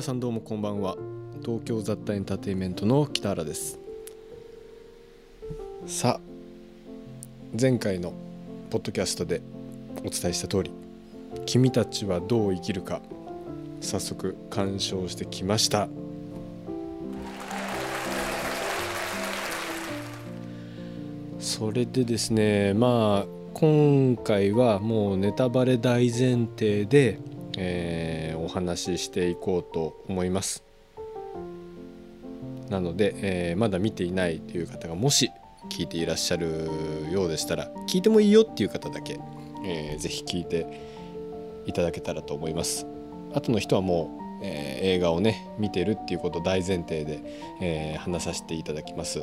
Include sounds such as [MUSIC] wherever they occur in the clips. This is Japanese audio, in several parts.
皆さんどうもこんばんは。東京雑多エンターテインメントの北原です。さあ前回のポッドキャストでお伝えした通り君たちはどう生きるか早速鑑賞してきました。それでですねまあ今回はもうネタバレ大前提で、えー、お話ししていこうと思います。なので、えー、まだ見ていないという方がもし聞いていらっしゃるようでしたら聞いてもいいよっていう方だけ、えー、ぜひ聞いていただけたらと思います。後の人はもう、えー、映画をね見てるっていうこと大前提で、えー、話させていただきます。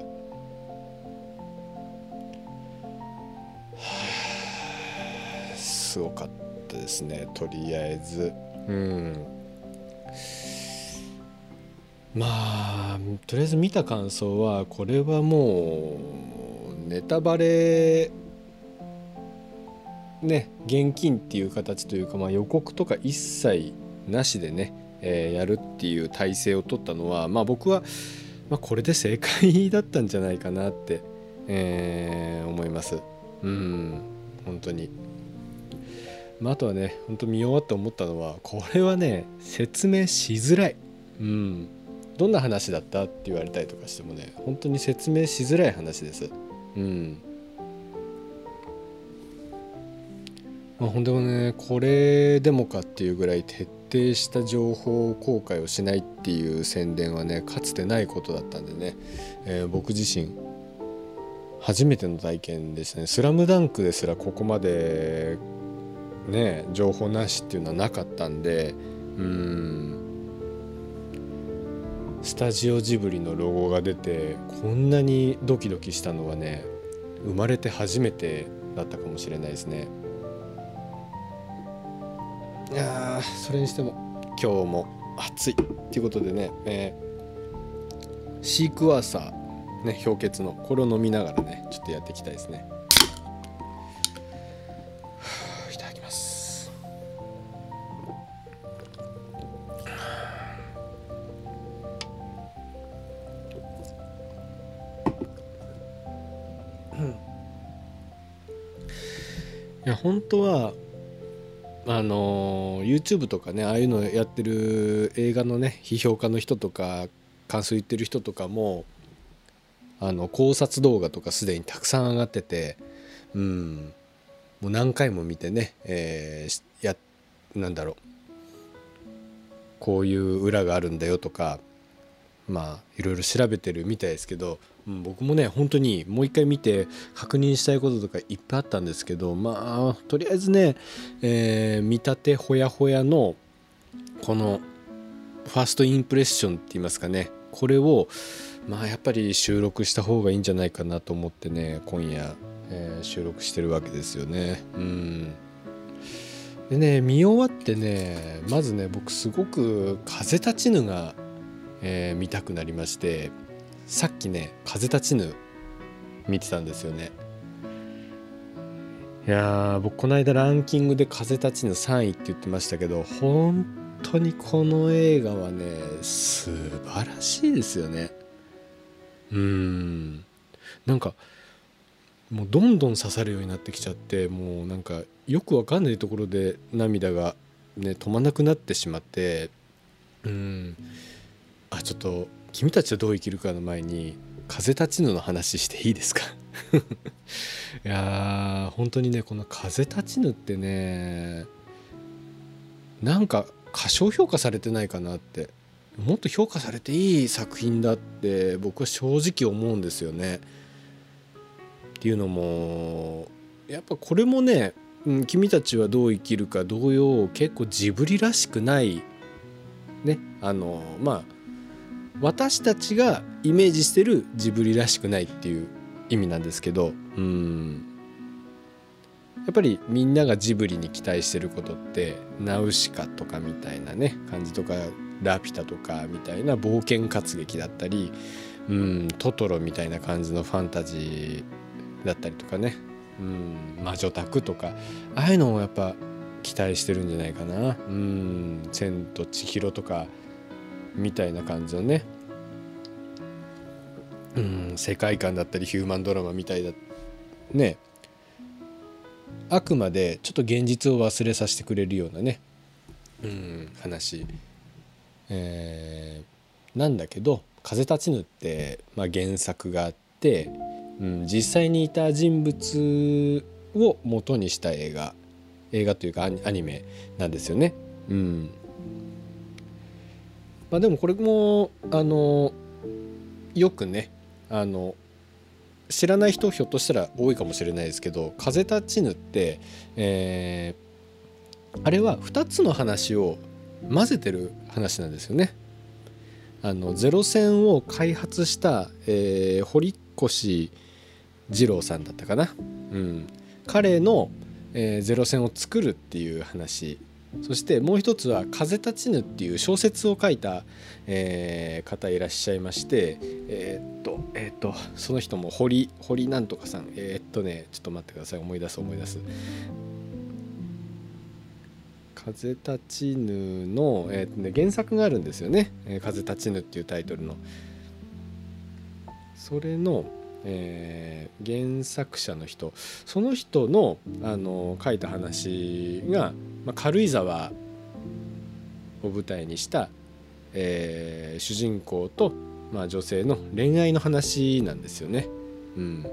[SIGHS] すごかった。ですねとりあえずうんまあとりあえず見た感想はこれはもうネタバレね現金っていう形というか、まあ、予告とか一切なしでね、えー、やるっていう体制を取ったのは、まあ、僕は、まあ、これで正解だったんじゃないかなって、えー、思います。うん本当に。まあ、あとはね本当見終わって思ったのはこれはね説明しづらい。うんどんな話だったって言われたりとかしてもね本当に説明しづらい話です。うんまあ、ほんでもねこれでもかっていうぐらい徹底した情報公開をしないっていう宣伝はねかつてないことだったんでね、えー、僕自身初めての体験でしたね「スラムダンクですらここまでね情報なしっていうのはなかったんでうんスタジオジブリのロゴが出てこんなにドキドキしたのはね生まれて初めてだったかもしれないですね。いやそれにしても今日も暑いっていうことでね、えー、シークワーサー、ね、氷結のこれを飲みながらねちょっとやっていきたいですね本当はあの YouTube とかねああいうのやってる映画のね批評家の人とか感想言ってる人とかもあの考察動画とかすでにたくさん上がっててうんもう何回も見てね、えー、やなんだろうこういう裏があるんだよとかまあいろいろ調べてるみたいですけど、僕もね本当にもう一回見て確認したいこととかいっぱいあったんですけどまあとりあえずね、えー、見立てほやほやのこのファーストインプレッションって言いますかねこれをまあやっぱり収録した方がいいんじゃないかなと思ってね今夜、えー、収録してるわけですよね。うんでね見終わってねまずね僕すごく「風立ちぬが」えー、見たくなりましてさっきね「風立ちぬ」見てたんですよね。いや僕この間ランキングで「風立ちぬ」3位って言ってましたけど本当にこの映画はね素晴らしいですよね。うん。なんかもうどんどん刺さるようになってきちゃってもうなんかよくわかんないところで涙がね止まなくなってしまってうん。あちょっと君たちはどう生きるかの前に風立ちぬの話していいですか？[LAUGHS] いやー本当にねこの風立ちぬってねなんか過小評価されてないかなってもっと評価されていい作品だって僕は正直思うんですよね。っていうのもやっぱこれもね「、君たちはどう生きるか」同様結構ジブリらしくないねあのまあ私たちがイメージしてるジブリらしくないっていう意味なんですけどうん。やっぱりみんながジブリに期待してることってナウシカとかみたいなね感じとかラピュタとかみたいな冒険活劇だったりうんトトロみたいな感じのファンタジーだったりとかねうん魔女宅とかああいうのをやっぱ期待してるんじゃないかな。うん千と千尋とかみたいな感じのね。うん世界観だったりヒューマンドラマみたいだ。ね。あくまでちょっと現実を忘れさせてくれるようなね。うん話、えー、なんだけど「風立ちぬ」って、まあ、原作があって、うん、実際にいた人物を元にした映画。映画というかアニメなんですよね。うん。まあ、でもこれもあのよくねあの知らない人ひょっとしたら多いかもしれないですけど「風立ちぬ」って、えー、あれは2つの話を混ぜてる話なんですよね。あのゼロ戦を開発した、えー、堀越二郎さんだったかな、うん、彼の、えー、ゼロ戦を作るっていう話そしてもう一つは「風立ちぬ」っていう小説を書いた、えー、方いらっしゃいましてえー、っとえー、っとその人も堀堀なんとかさんえっとねちょっと待ってください思い出す思い出す。風立ちぬの、えーとね、原作があるんですよね「風立ちぬ」っていうタイトルの。それのえー、原作者の人その人のあの書いた話が、まあ、軽井沢を舞台にした、えー、主人公と、まあ、女性の恋愛の話なんですよね。うん、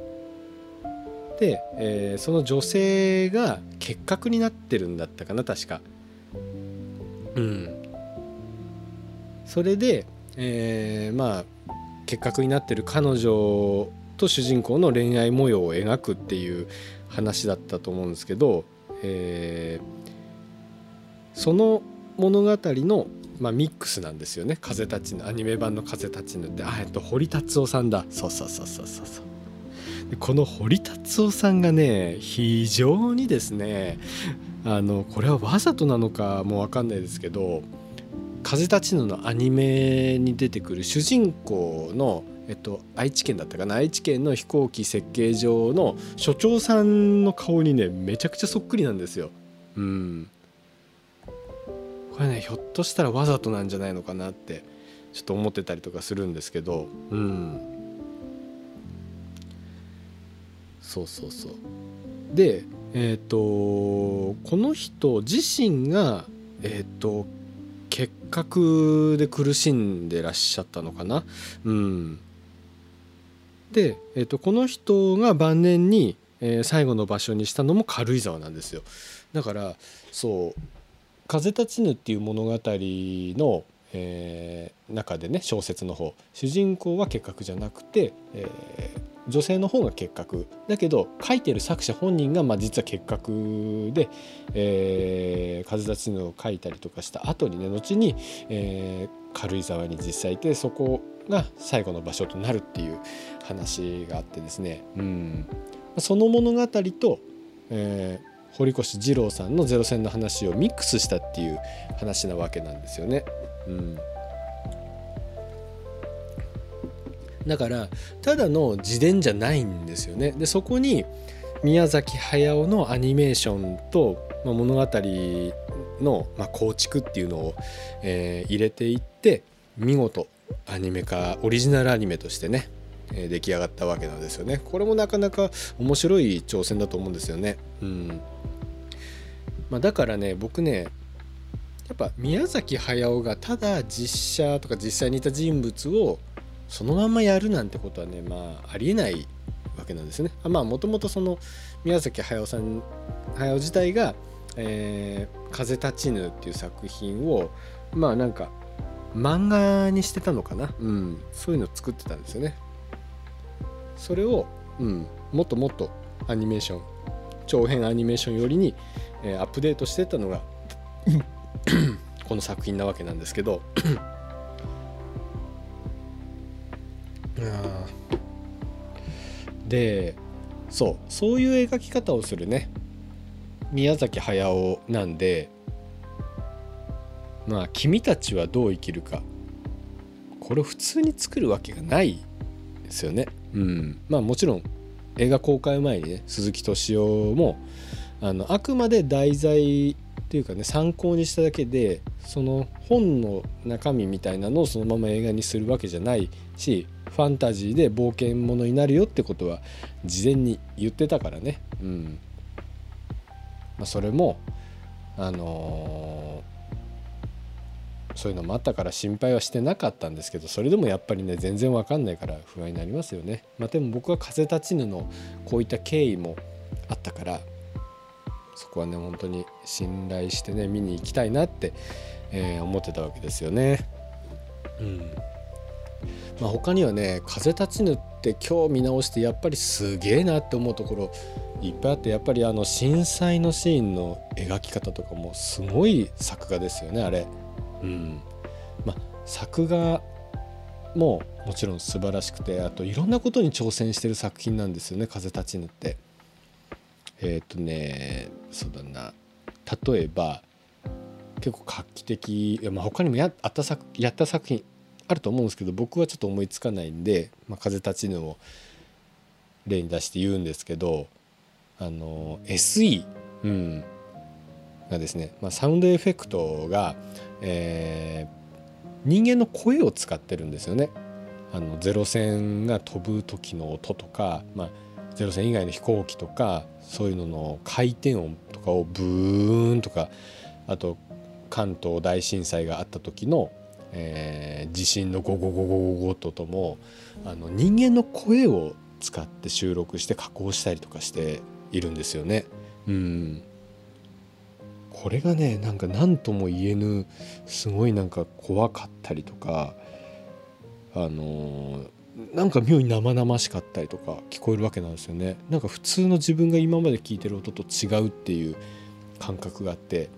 で、えー、その女性が結核になってるんだったかな確か。うん、それで、えー、まあ結核になってる彼女と主人公の恋愛模様を描くっていう話だったと思うんですけど、えー、その物語の、まあ、ミックスなんですよね「風立ちぬ」アニメ版の「風立ちぬ」ってあえっと堀達夫さんだ。そうそうそうそうそうそう。でこの堀達夫さんがね非常にですねあのこれはわざとなのかもう分かんないですけど「風立ちぬ」のアニメに出てくる主人公のえっと、愛知県だったかな？愛知県の飛行機設計場の所長さんの顔にねめちゃくちゃそっくりなんですよ。うん、これねひょっとしたらわざとなんじゃないのかなってちょっと思ってたりとかするんですけど、うん、そうそうそう。でえっ、ー、とこの人自身がえっ、ー、と結核で苦しんでらっしゃったのかな？うん、で、えーと、この人が晩年に、えー、最後の場所にしたのも軽井沢なんですよ。だからそう「風立ちぬ」っていう物語の、えー、中でね小説の方主人公は結核じゃなくて、えー、女性の方が結核。だけど書いてる作者本人が、まあ、実は結核で「えー、風立ちぬ」を書いたりとかした後にね後に、え、軽井沢に実際いてそこが最後の場所となるっていう話があってですね、うん、その物語と、えー、堀越二郎さんのゼロ戦の話をミックスしたっていう話なわけなんですよね。うん、だからただの自伝じゃないんですよね。でそこに宮崎駿のアニメーションと、まあ、物語の、まあ、構築っていうのを、えー、入れていって見事アニメ化オリジナルアニメとしてね、え、出来上がったわけなんですよね。これもなかなか面白い挑戦だと思うんですよね。うん。まあ、だからね僕ねやっぱ宮崎駿がただ実写とか実際にいた人物をそのままやるなんてことはねまあありえないわけなんですね。まあもともとその宮崎駿さん駿自体が「えー、風立ちぬ」っていう作品をまあなんか漫画にしてたのかな、うん、そういうのを作ってたんですよね。それを、うん、もっともっとアニメーション長編アニメーション寄りに、えー、アップデートしてたのが [CLEARS THROAT] この作品なわけなんですけど。でそうそういう描き方をするね。宮崎駿なんでまあ君たちはどう生きるか。これを普通に作るわけがないですよね。うん、まあもちろん映画公開前にね鈴木敏夫もあのあくまで題材っていうかね参考にしただけでその本の中身みたいなのをそのまま映画にするわけじゃないしファンタジーで冒険ものになるよってことは事前に言ってたからね、うん。まあ、それもあのー、そういうのもあったから心配はしてなかったんですけどそれでもやっぱりね全然わかんないから不安になりますよね。まあ、でも僕は風立ちぬのこういった経緯もあったからそこはね本当に信頼してね見に行きたいなって、えー、思ってたわけですよね。うんまあ、他にはね「風立ちぬ」って今日見直してやっぱりすげえなって思うところいっぱいあってやっぱりあの震災のシーンの描き方とかもすごい作画ですよねあれ。うん。まあ、作画ももちろん素晴らしくてあといろんなことに挑戦してる作品なんですよね「風立ちぬ」って。えっ、ー、とねそうだな。例えば結構画期的いや、まあ、他にもやった作やった作品あると思うんですけど僕はちょっと思いつかないんで「まあ、風立ちぬ」を例に出して言うんですけどあの SE、うん、がですね、まあ、サウンドエフェクトが、えー、人間の声を使ってるんですよね。あのゼロ戦が飛ぶ時の音とか、まあ、ゼロ戦以外の飛行機とかそういうのの回転音とかをブーンとかあと関東大震災があった時の、えー、地震のゴゴゴゴゴゴとともあの人間の声を使って収録して加工したりとかしているんですよね。うんこれがねなんか何とも言えぬすごいなんか怖かったりとかあの、なんか妙に生々しかったりとか聞こえるわけなんですよね。なんか普通の自分が今まで聞いてる音と違うっていう感覚があって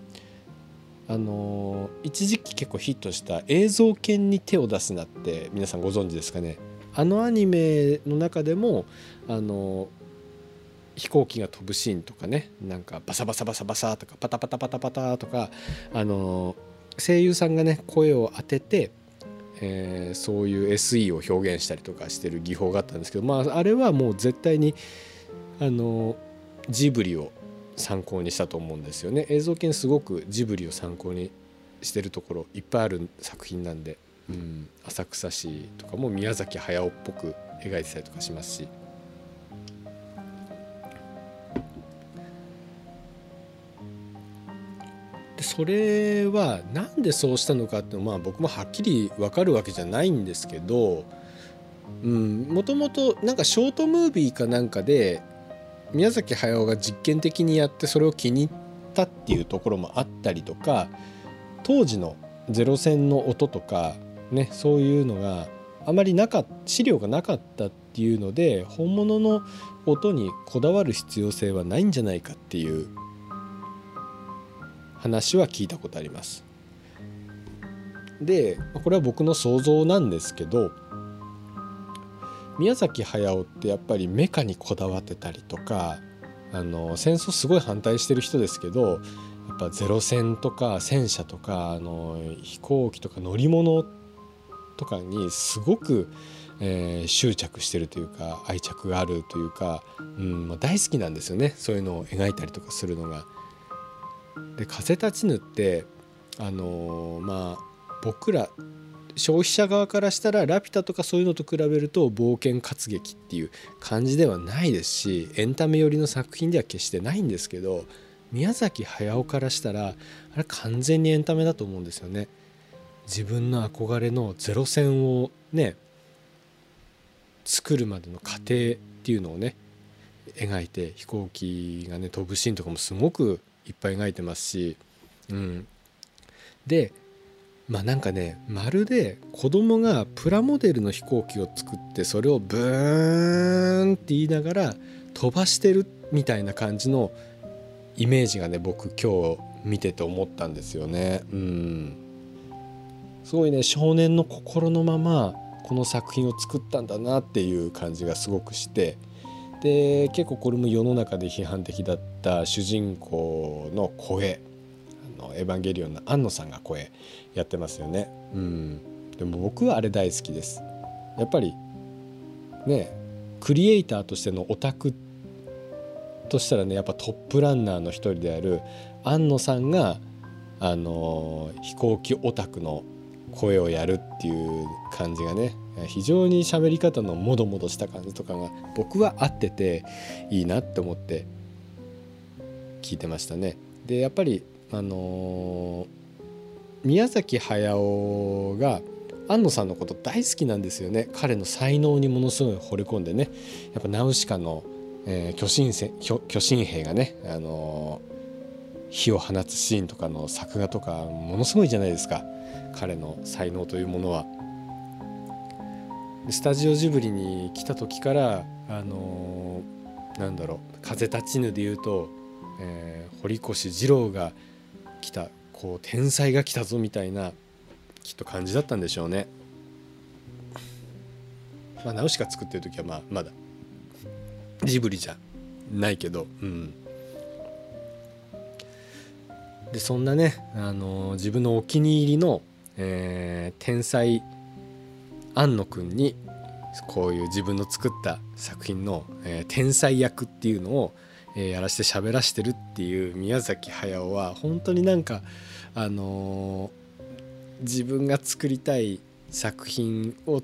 あの、一時期結構ヒットした映像犬に手を出すなって皆さんご存知ですかね。あのアニメの中でもあの、飛行機が飛ぶシーンとかねなんかバサバサバサバサとかパタパタパタパタとかあの、声優さんがね声を当ててえー、そういう SE を表現したりとかしてる技法があったんですけど、まあ、あれはもう絶対にあのジブリを参考にしたと思うんですよね映像系すごくジブリを参考にしてるところいっぱいある作品なんで、うん、浅草市とかも宮崎駿っぽく描いてたりとかしますし。でそれは何でそうしたのかってまあ僕もはっきり分かるわけじゃないんですけどもともとなんかショートムービーかなんかで宮崎駿が実験的にやってそれを気に入ったっていうところもあったりとか当時のゼロ戦の音とかねそういうのがあまりなか資料がなかったっていうので本物の音にこだわる必要性はないんじゃないかっていう話は聞いたことあります。でこれは僕の想像なんですけど宮崎駿ってやっぱりメカにこだわってたりとかあの戦争すごい反対してる人ですけどやっぱゼロ戦とか戦車とかあの飛行機とか乗り物とかにすごく、えー、執着してるというか愛着があるというか、うんまあ、大好きなんですよねそういうのを描いたりとかするのが。で風立ちぬってあのー、まあ僕ら消費者側からしたらラピュタとかそういうのと比べると冒険活劇っていう感じではないですしエンタメ寄りの作品では決してないんですけど宮崎駿からしたらあれ完全にエンタメだと思うんですよね。自分の憧れのゼロ戦をね作るまでの過程っていうのをね描いて飛行機がね飛ぶシーンとかもすごくいっぱい描いてますし、うん、でまあなんかねまるで子供がプラモデルの飛行機を作ってそれをブーンって言いながら飛ばしてるみたいな感じのイメージがね僕今日見てて思ったんですよね。うんすごいね少年の心のままこの作品を作ったんだなっていう感じがすごくしてで結構これも世の中で批判的だったた主人公の声あのエヴァンゲリオンの庵野さんが声やってますよね。うん、でも僕はあれ大好きです。やっぱりねクリエイターとしてのオタクとしたらねやっぱトップランナーの一人である庵野さんがあの飛行機オタクの声をやるっていう感じがね非常に喋り方のモドモドした感じとかが僕は合ってていいなって思って聞いてましたね。でやっぱりあのー、宮崎駿が安野さんのこと大好きなんですよね彼の才能にものすごい惚れ込んでねやっぱナウシカの、えー、巨神巨神兵がね、あのー、火を放つシーンとかの作画とかものすごいじゃないですか彼の才能というものは。スタジオジブリに来た時からあのー、なんだろう「風立ちぬ」で言うと、えー、堀越二郎が来たこう天才が来たぞみたいなきっと感じだったんでしょうね。まあ、ナウシカ作ってる時はまあまだジブリじゃないけど、うん、でそんなね、あのー、自分のお気に入りの、えー、天才庵野くんにこういう自分の作った作品の、えー、天才役っていうのを、えー、やらせて喋らしてるっていう宮崎駿は本当になんかあのー、自分が作りたい作品を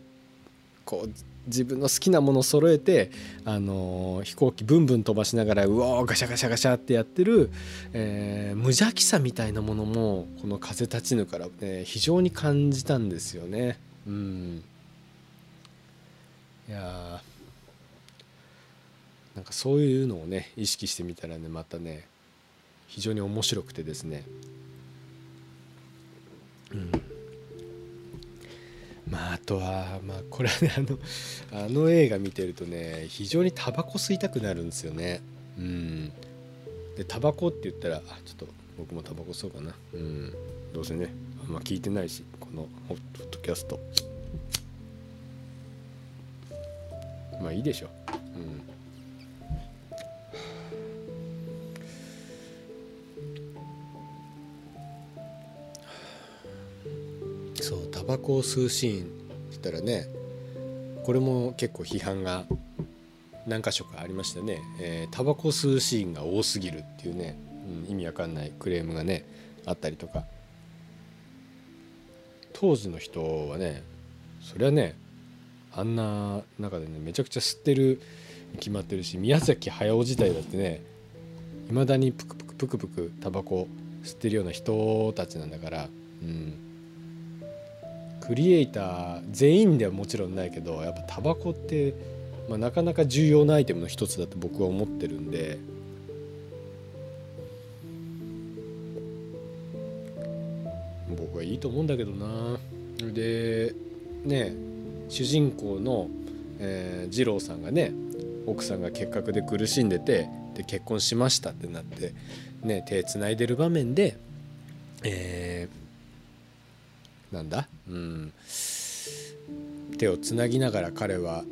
こう自分の好きなものを揃えて、あのー、飛行機ブンブン飛ばしながらうおーガシャガシャガシャってやってる、えー、無邪気さみたいなものもこの「風立ちぬ」から、ね、非常に感じたんですよね。うんいやなんかそういうのをね意識してみたらねまたね非常に面白くてですね。うん。まああとはまあこれはねあのあの映画見てるとね非常にタバコ吸いたくなるんですよね。うん。でタバコって言ったらあちょっと僕もタバコ吸おうかな。うん。どうせねあんま聞いてないしこのホットキャスト。まあいいでしょ。う、うん、タバコを吸うシーンって言ったらねこれも結構批判が何箇所かありましたね、えー、タバコ吸うシーンが多すぎるっていうね、うん、意味わかんないクレームがねあったりとか。当時の人はねそりゃねあんな中でねめちゃくちゃ吸ってる決まってるし宮崎駿自体だってねいまだにプクプクプクプクタバコ吸ってるような人たちなんだから、うん、クリエイター全員ではもちろんないけどやっぱタバコって、まあ、なかなか重要なアイテムの一つだと僕は思ってるんで。僕はいいと思うんだけどなでね主人公の、えー、二郎さんがね奥さんが結核で苦しんでてで結婚しましたってなって、ね、手つないでる場面で、えー、なんだ、うん、手をつなぎながら彼は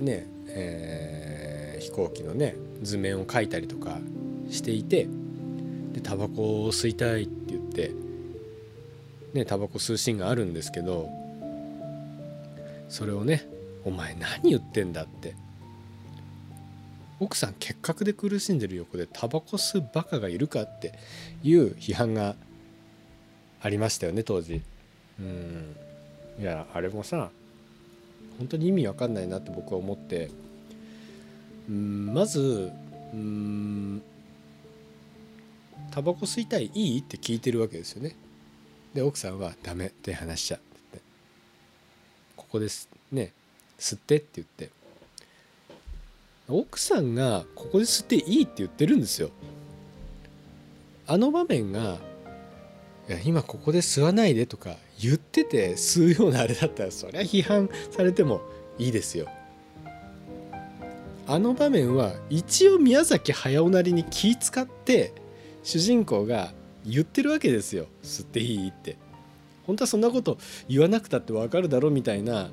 ね、えー、飛行機のね図面を描いたりとかしていてでタバコを吸いたいって言ってねタバコ吸うシーンがあるんですけどそれをね「お前何言ってんだ」って奥さん結核で苦しんでる横でタバコ吸うバカがいるかっていう批判がありましたよね当時。うん。いやあれもさ本当に意味わかんないなって僕は思ってうんまずうんタバコ吸いたいいいって聞いてるわけですよね。で奥さんは「ダメって話しちゃってここですね吸ってって言って。奥さんがここで吸っていいって言ってるんですよ。あの場面がいや今ここで吸わないでとか言ってて吸うようなあれだったらそりゃ批判されてもいいですよ。あの場面は一応宮崎駿なりに気使って主人公が言ってるわけですよ。吸っていいって。本当はそんなこと言わなくたって分かるだろうみたいな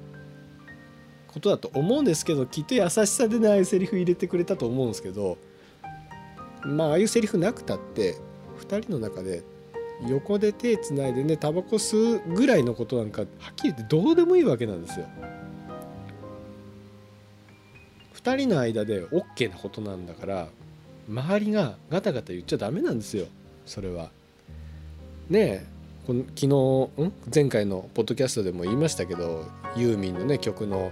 ことだと思うんですけどきっと優しさでねああいうセリフ入れてくれたと思うんですけどまあああいうセリフなくたって2人の中で横で手つないでねタバコ吸うぐらいのことなんかはっきり言ってどうでもいいわけなんですよ。2人の間で OK なことなんだから周りがガタガタ言っちゃダメなんですよそれは。ねこの昨日ん？前回のポッドキャストでも言いましたけどユーミンのね曲の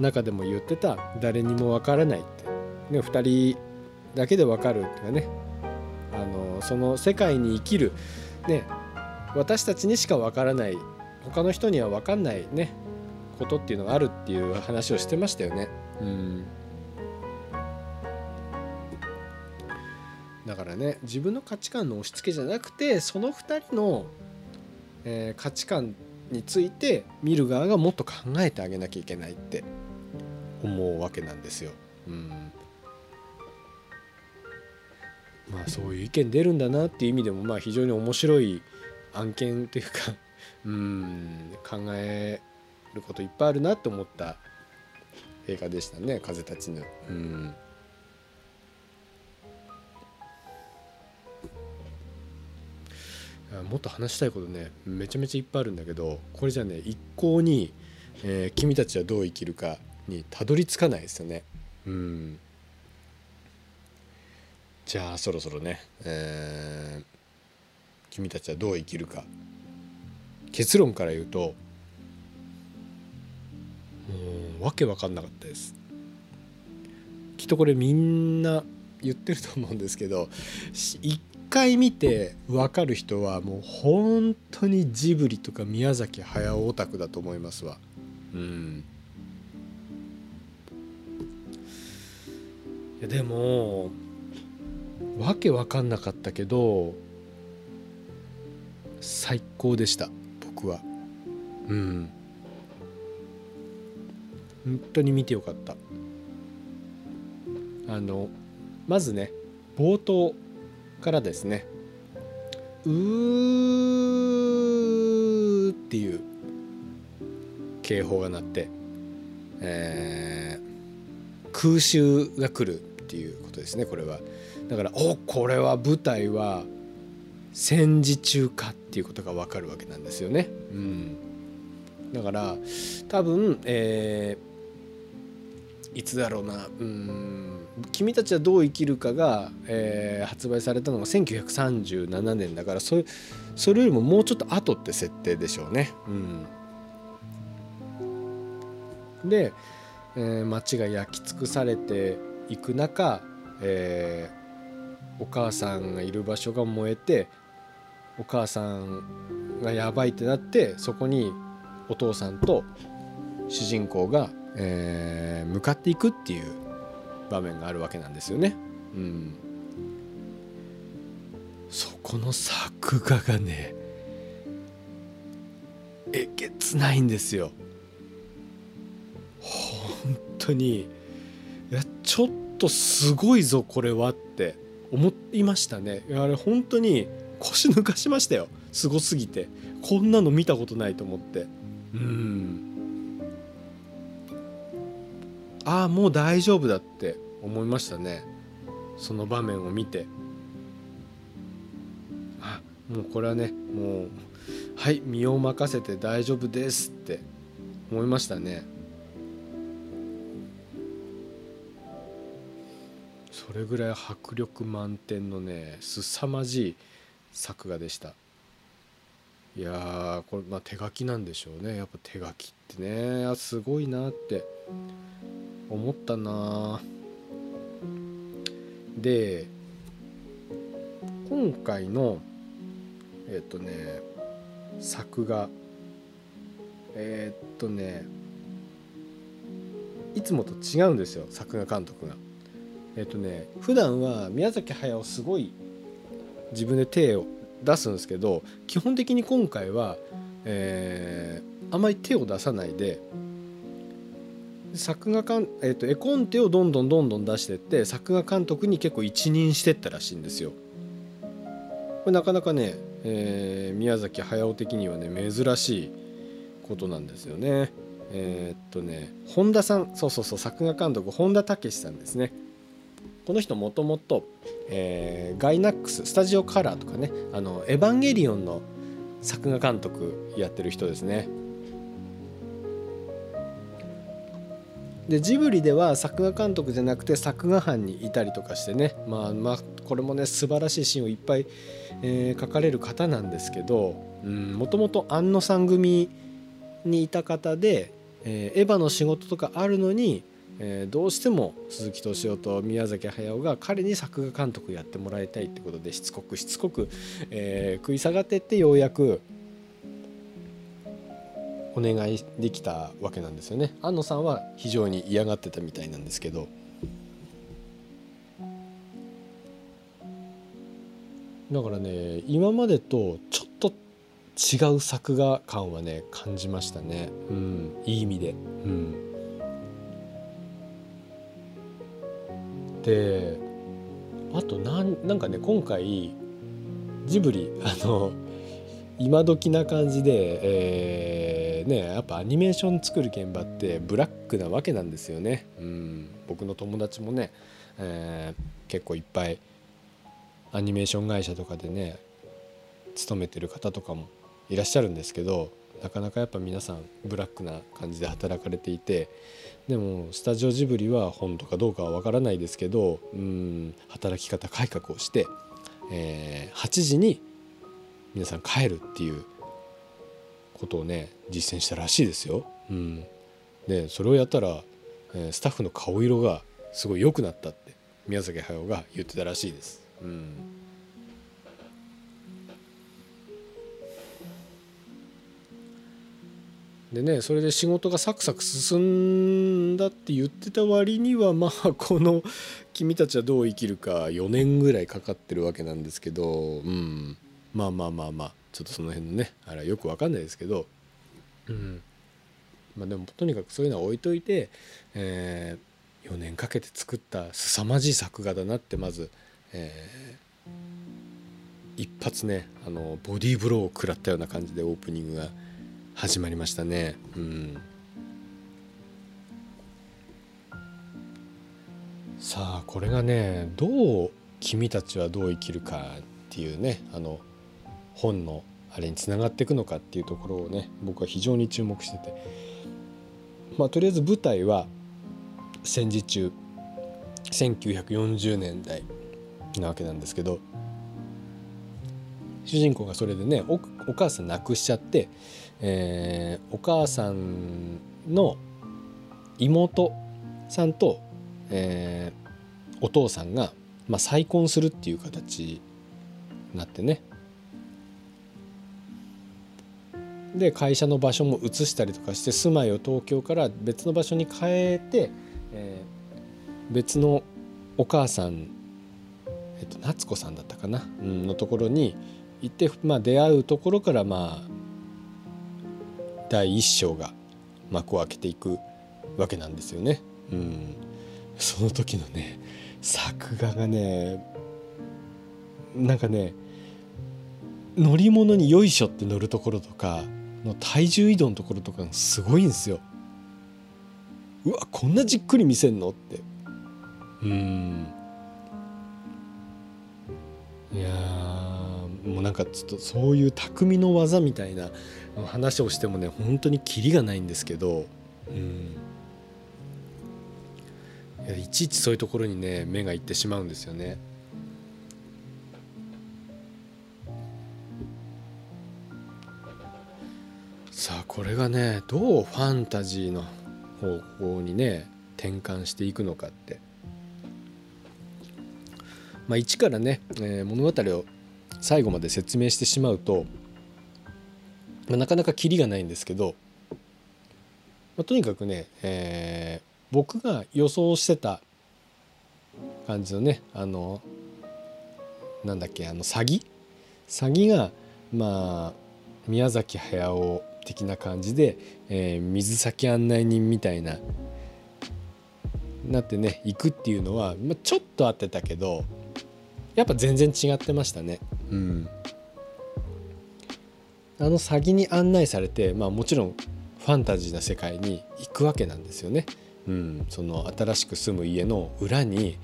中でも言ってた「誰にもわからない」って、ね、2人だけでわかるっていうかねあのその世界に生きる、ね、私たちにしかわからない他の人には分かんないねことっていうのがあるっていう話をしてましたよね。うんだからね自分の価値観の押し付けじゃなくてその2人の、えー、価値観について見る側がもっと考えてあげなきゃいけないって思うわけなんですよ。うんまあそういう意見出るんだなっていう意味でもまあ非常に面白い案件というか [LAUGHS] うん考えることいっぱいあるなって思った映画でしたね「風立ちぬ」うん。もっと話したいことねめちゃめちゃいっぱいあるんだけどこれじゃね一向に、えー、君たちはどう生きるかにたどり着かないですよね。うん。じゃあそろそろね、えー、君たちはどう生きるか。結論から言うとわけわかんなかったです。きっとこれみんな言ってると思うんですけど一回見て分かる人はもう本当にジブリとか宮崎駿オタクだと思いますわ。うん。いやでもわけわかんなかったけど最高でした僕は。うん。本当に見てよかった。あのまずね冒頭からですねうーっていう警報が鳴って、えー、空襲が来るっていうことですねこれは。だからおこれは舞台は戦時中かっていうことが分かるわけなんですよね。うん、だから多分、えー、いつだろうなうん「君たちはどう生きるかが」えー、発売されたのが1937年だからそれそれよりももうちょっと後って設定でしょうね。うん、で、えー、街が焼き尽くされていく中、えー、お母さんがいる場所が燃えてお母さんがやばいってなってそこにお父さんと主人公が、えー、向かっていくっていう場面があるわけなんですよね。うん、そこの作画がねえげつないんですよ。本当にいやちょっとすごいぞこれはって思いましたね。あれ本当に腰抜かしましたよ。すごすぎて。こんなの見たことないと思って。うん。ああもう大丈夫だって思いましたね。その場面を見て。あもうこれはねもうはい身を任せて大丈夫ですって思いましたね。れぐらい迫力満点のね凄まじい作画でした。いやこれまあ手書きなんでしょうね。やっぱ手書きってね。あすごいなって思ったな。で今回のえっ、とね作画。えっ、とねいつもと違うんですよ作画監督が。えっ、とね普段は宮崎駿すごい自分で手を出すんですけど基本的に今回は、えー、あまり手を出さないで作画監、えーと、絵コンテをどんどんどんどん出してって作画監督に結構一任してったらしいんですよ。これなかなかね、えー、宮崎駿的にはね珍しいことなんですよね。えー、っとね本田さんそうそうそう作画監督本田武さんですね。この人もともとガイナックススタジオカラーとかねあのエヴァンゲリオンの作画監督やってる人ですね。でジブリでは作画監督じゃなくて作画班にいたりとかしてね、まあ、まあこれもね素晴らしいシーンをいっぱい、えー、書かれる方なんですけどもともと庵野さん組にいた方で、えー、エヴァの仕事とかあるのに、えー、どうしても鈴木敏夫と宮崎駿が彼に作画監督やってもらいたいってことでしつこくしつこく、えー、食い下がってってようやくお願いできたわけなんですよね。安野さんは非常に嫌がってたみたいなんですけど。だからね今までとちょっと違う作画感はね感じましたね。うんいい意味で。うん。であとなんなんかね今回ジブリあの今時な感じで、えー、ねやっぱアニメーション作る現場ってブラックなわけなんですよね。うん、僕の友達もね、えー、結構いっぱいアニメーション会社とかでね勤めてる方とかもいらっしゃるんですけどなかなかやっぱ皆さんブラックな感じで働かれていてでもスタジオジブリは本とかどうかは分からないですけどうん働き方改革をして、えー、8時に皆さん帰るっていうことをね実践したらしいですよ。うん、でそれをやったら、えー、スタッフの顔色がすごい良くなったって宮崎駿が言ってたらしいです。うん、でねそれで仕事がサクサク進んだって言ってた割にはまあ [LAUGHS] この「君たちはどう生きるか」4年ぐらいかかってるわけなんですけど、うん、まあまあまあまあちょっとその辺のねあれはよく分かんないですけど、うん。まあ、でもとにかくそういうのは置いといて、えー、4年かけて作った凄まじい作画だなってまず、えー、一発ねあのボディーブローを食らったような感じでオープニングが始まりましたね。うんさあこれがねどう君たちはどう生きるかっていうねあの本のあれにつながっていくのかっていうところをね僕は非常に注目しててまあとりあえず舞台は戦時中1940年代なわけなんですけど主人公がそれでねお母さん亡くしちゃって、えー、お母さんの妹さんと、えー、お父さんが、まあ、再婚するっていう形になってね。で会社の場所も移したりとかして住まいを東京から別の場所に変えて、えー、別のお母さん、えっと、夏子さんだったかな、うん、のところに行って、まあ、出会うところからまあ第一章が幕を開けていくわけなんですよね。うん、その時のね作画がねなんかね乗り物によいしょって乗るところとかの体重移動のところとかすごいんですよ。うわこんなじっくり見せんのってうんいやもうなんかちょっとそういう匠の技みたいな話をしてもね本当にキリがないんですけどうんいやいちいちそういうところにね目がいってしまうんですよね。さあこれがねどうファンタジーの方向にね転換していくのかって、まあ、一からね、えー、物語を最後まで説明してしまうと、まあ、なかなかキリがないんですけど、まあ、とにかくね、えー、僕が予想してた感じのねあのなんだっけあの詐欺詐欺がまあ宮崎駿的な感じで、えー、水先案内人みたいななってね行くっていうのは、まあ、ちょっと合ってたけどやっぱ全然違ってましたね。うん、あの詐欺に案内されて、まあ、もちろんファンタジーな世界に行くわけなんですよね。うん、その新しく住む家の裏に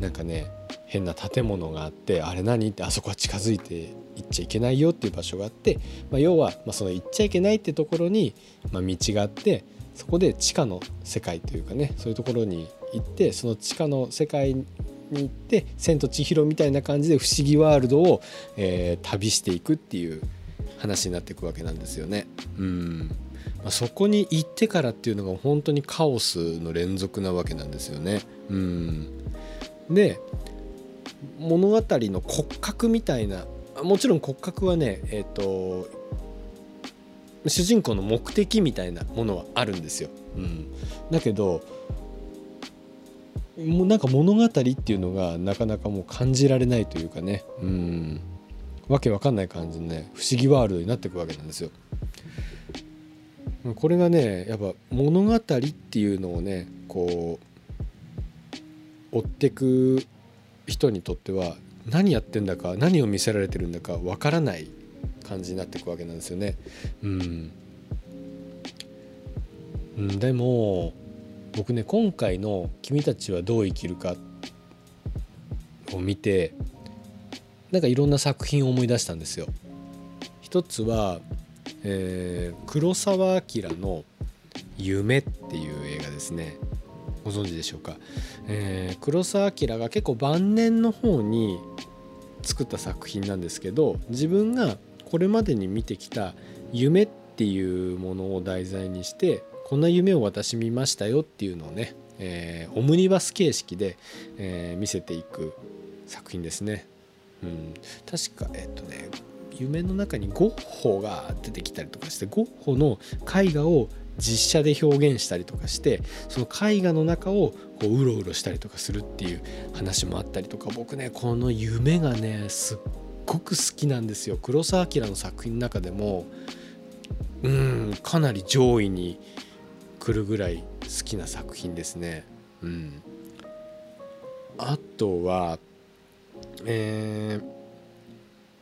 なんかね変な建物があってあれ何ってあそこは近づいて行っちゃいけないよっていう場所があって、まあ、要は、まあ、その行っちゃいけないってところに、まあ、道があってそこで地下の世界というかねそういうところに行ってその地下の世界に行って「千と千尋」みたいな感じで不思議ワールドを、えー、旅していくっていう話になっていくわけなんですよね。うんまあ、そこに行ってからっていうのが本当にカオスの連続なわけなんですよね。うんで物語の骨格みたいなもちろん骨格はねえっ、ー、と主人公の目的みたいなものはあるんですよ。うん、だけどもうなんか物語っていうのがなかなかもう感じられないというかねうんわけわかんない感じのね不思議ワールドになっていくわけなんですよ。これがねやっぱ物語っていうのをねこう追ってく人にとっては何やってんだか何を見せられてるんだかわからない感じになっていくわけなんですよね。うん、でも僕ね今回の「君たちはどう生きるか」を見てなんかいろんな作品を思い出したんですよ。一つは、えー、黒澤明の「夢」っていう映画ですね。ご存知でしょうか、えー、黒澤明が結構晩年の方に作った作品なんですけど自分がこれまでに見てきた夢っていうものを題材にしてこんな夢を私見ましたよっていうのをね、えー、オムニバス形式で、えー、見せていく作品ですね。うん、確かえっとね夢の中にゴッホが出てきたりとかしてゴッホの絵画を実写で表現したりとかしてその絵画の中をこううろうろしたりとかするっていう話もあったりとか僕ねこの夢がねすっごく好きなんですよ。黒澤明の作品の中でもうんかなり上位にくるぐらい好きな作品ですね。うん、あとは、えー、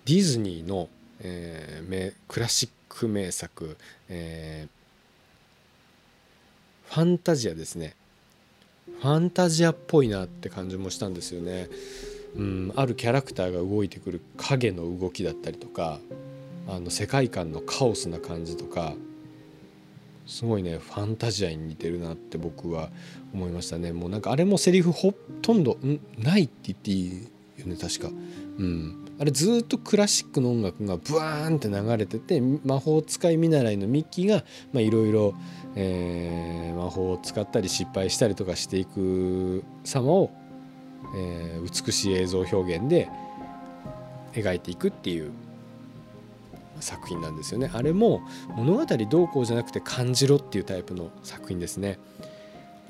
ディズニーの、えー、クラシック名作、えー、ファンタジアですね。ファンタジアっぽいなって感じもしたんですよね。うん、あるキャラクターが動いてくる影の動きだったりとかあの世界観のカオスな感じとかすごいねファンタジアに似てるなって僕は思いましたねもうなんかあれもセリフほとんどないって言っていいよね確か。うん。あれずっとクラシックの音楽がブワーンって流れてて魔法使い見習いのミッキーがいろいろ魔法を使ったり失敗したりとかしていく様を、えー、美しい映像表現で描いていくっていう作品なんですよね。あれも物語どうこうじゃなくて感じろっていうタイプの作品ですね。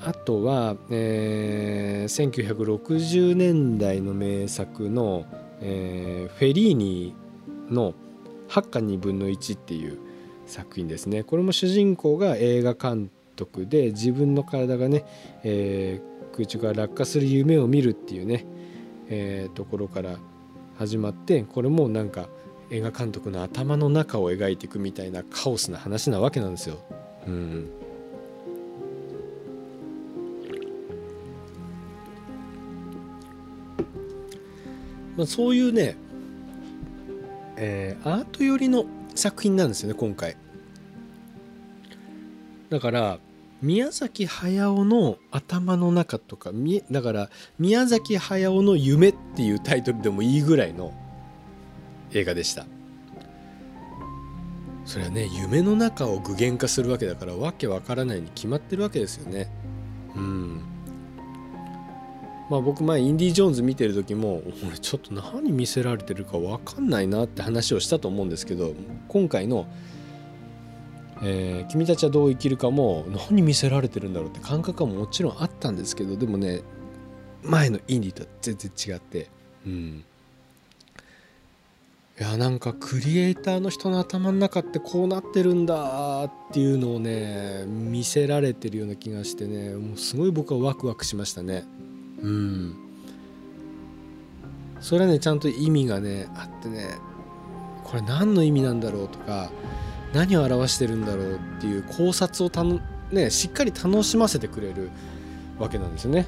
あとは、えー、1960年代の名作の、えー、フェリーニの「八花2分の1」っていう作品ですねこれも主人公が映画監督で自分の体がね、えー、空中から落下する夢を見るっていうね、えー、ところから始まってこれもなんか映画監督の頭の中を描いていくみたいなカオスな話なわけなんですよ。うんまあ、そういうね、えー、アート寄りの作品なんですよね今回。だから宮崎駿の頭の中とかだから宮崎駿の夢っていうタイトルでもいいぐらいの映画でした。それはね夢の中を具現化するわけだからわけわからないに決まってるわけですよね。うん。まあ僕前インディ・ジョーンズ見てる時も俺ちょっと何見せられてるか分かんないなって話をしたと思うんですけど今回のえー、君たちはどう生きるかも何見せられてるんだろうって感覚はもちろんあったんですけどでもね前のインディとは全然違って、うん、いやなんかクリエイターの人の頭の中ってこうなってるんだっていうのをね見せられてるような気がしてねもうすごい僕はワクワクしましたね。うん。それはねちゃんと意味がねあってねこれ何の意味なんだろうとか何を表してるんだろうっていう考察をたの、ね、しっかり楽しませてくれるわけなんですよね。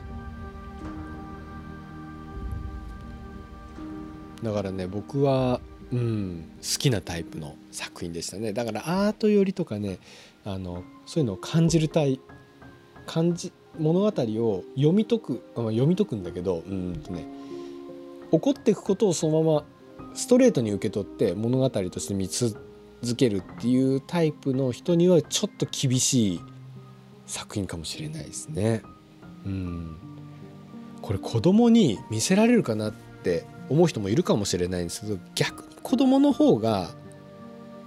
だからね僕はうん、好きなタイプの作品でしたね。だからアート寄りとかねあのそういうのを感じるたい感じ物語を読み解く、読み解くんだけどうんとね起こっていくことをそのままストレートに受け取って物語として見続けるっていうタイプの人にはちょっと厳しい作品かもしれないですね。うんこれ子供に見せられるかなって思う人もいるかもしれないんですけど逆に子供の方が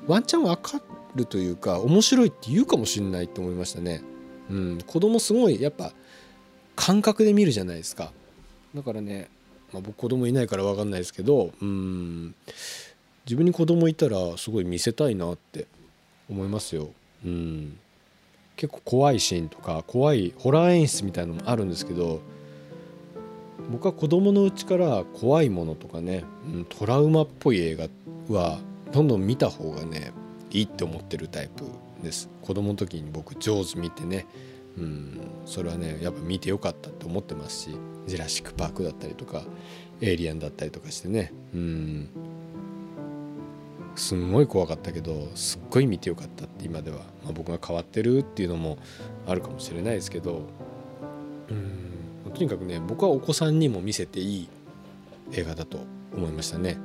ワンチャン分かるというか面白いって言うかもしれないって思いましたね。うん、子供すごいやっぱ感覚で見るじゃないですか。だからね、まあ、僕子供いないから分かんないですけどうん自分に子供いたらすごい見せたいなって思いますよ。うん結構怖いシーンとか怖いホラー演出みたいのもあるんですけど僕は子供のうちから怖いものとかね、うん、トラウマっぽい映画はどんどん見た方がねいいって思ってるタイプです子供の時に僕上手見てねうんそれはねやっぱ見てよかったって思ってますし「ジュラシック・パーク」だったりとか「エイリアン」だったりとかしてねうんすんごい怖かったけどすっごい見てよかったって今では、まあ、僕が変わってるっていうのもあるかもしれないですけどうんとにかくね僕はお子さんにも見せていい映画だと思いましたね。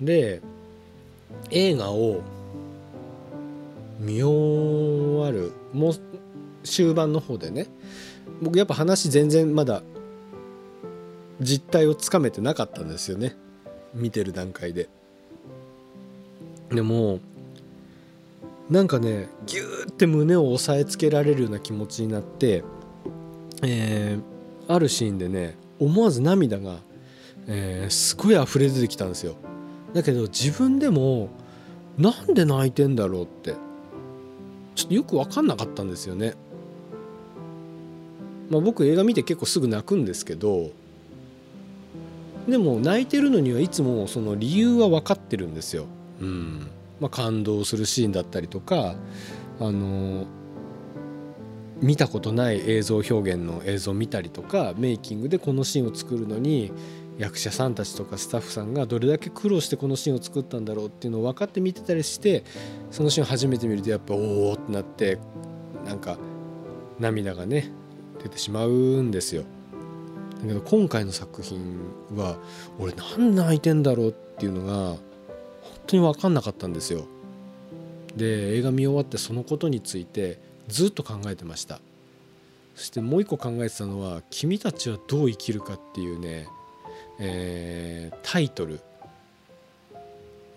うん、で映画を見終わるもう終盤の方でね。僕やっぱ話全然まだ実態をつかめてなかったんですよね。見てる段階で。でもなんかねギューって胸を押さえつけられるような気持ちになってえー、あるシーンでね思わず涙が、えー、すごい溢れ出てきたんですよ。だけど自分でもなんで泣いてんだろうってちょっとよく分かんなかったんですよねまあ僕映画見て結構すぐ泣くんですけどでも泣いてるのにはいつもその理由は分かってるんですよ。うんまあ、感動するシーンだったりとかあの見たことない映像表現の映像を見たりとかメイキングでこのシーンを作るのに役者さんたちとかスタッフさんがどれだけ苦労してこのシーンを作ったんだろうっていうのを分かって見てたりしてそのシーンを初めて見るとやっぱおおってなってなんか涙がね出てしまうんですよ。だけど今回の作品は俺何で泣いてんだろうっていうのが本当に分かんなかったんですよ。で映画見終わってそのことについてずっと考えてましたそしてもう一個考えてたのは「君たちはどう生きるか」っていうね、えー、タイトル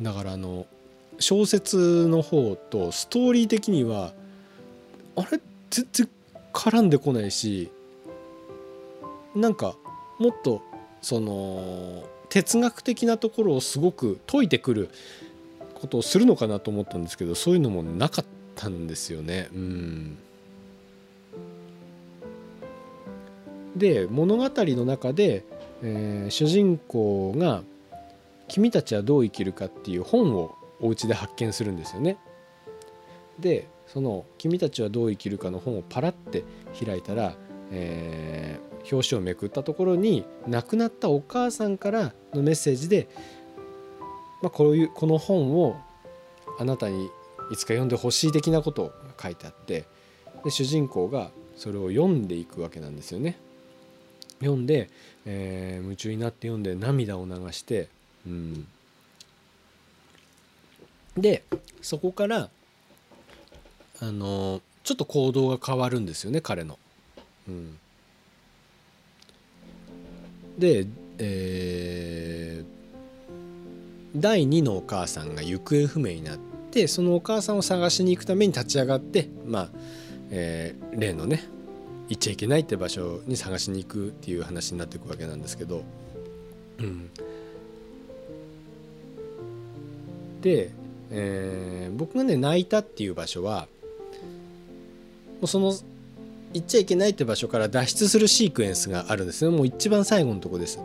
だからあの小説の方とストーリー的にはあれ全然絡んでこないしなんかもっとその哲学的なところをすごく解いてくることをするのかなと思ったんですけどそういうのもなかったんですよね。うんで物語の中で、えー、主人公が「君たちはどう生きるか」っていう本をお家で発見するんですよね。でその「君たちはどう生きるか」の本をパラって開いたら、えー、表紙をめくったところに亡くなったお母さんからのメッセージで、まあ、こういうこの本をあなたにいつか読んでほしい的なことが書いてあってで主人公がそれを読んでいくわけなんですよね。読んで、えー、夢中になって読んで涙を流して、うん、でそこからあのちょっと行動が変わるんですよね彼の。うんで、えー、第2のお母さんが行方不明になってそのお母さんを探しに行くために立ち上がってまあ、えー、例のね行っちゃいけないって場所に探しに行くっていう話になっていくわけなんですけど、うん、で、えー、僕がね泣いたっていう場所はもうその行っちゃいけないって場所から脱出するシークエンスがあるんですね。もう一番最後のとこです。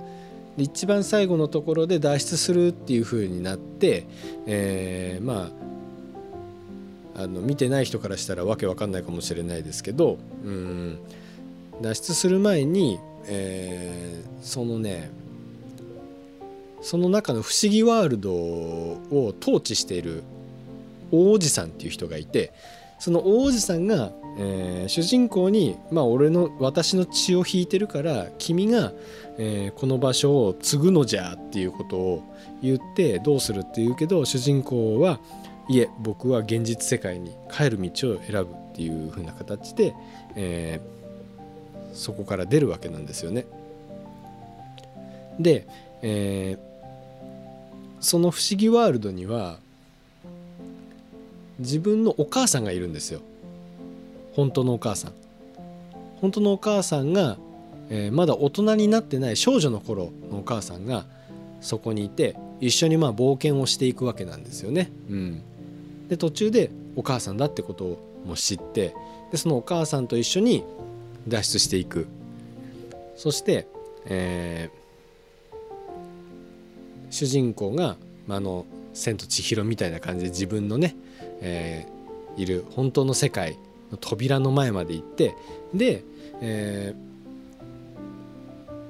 で一番最後のところで脱出するっていう風になって、えー、まああの見てない人からしたらわけわかんないかもしれないですけどうん。脱出する前に、えー、そのねその中の不思議ワールドを統治している大叔さんっていう人がいてその大叔さんが、えー、主人公に、まあ、俺の私の血を引いてるから君が、えー、この場所を継ぐのじゃっていうことを言ってどうするって言うけど主人公はいえ僕は現実世界に帰る道を選ぶっていう風な形で、えー、そこから出るわけなんですよね。で、えー、その「不思議ワールド」には自分のお母さんがいるんですよ本当のお母さん。本当のお母さんが、えー、まだ大人になってない少女の頃のお母さんがそこにいて一緒にまあ冒険をしていくわけなんですよね。うん、で途中でお母さんだってことも知ってでそのお母さんと一緒に脱出していくそして、えー、主人公が、まあ、あの「千と千尋」みたいな感じで自分のね、えー、いる本当の世界の扉の前まで行ってで、え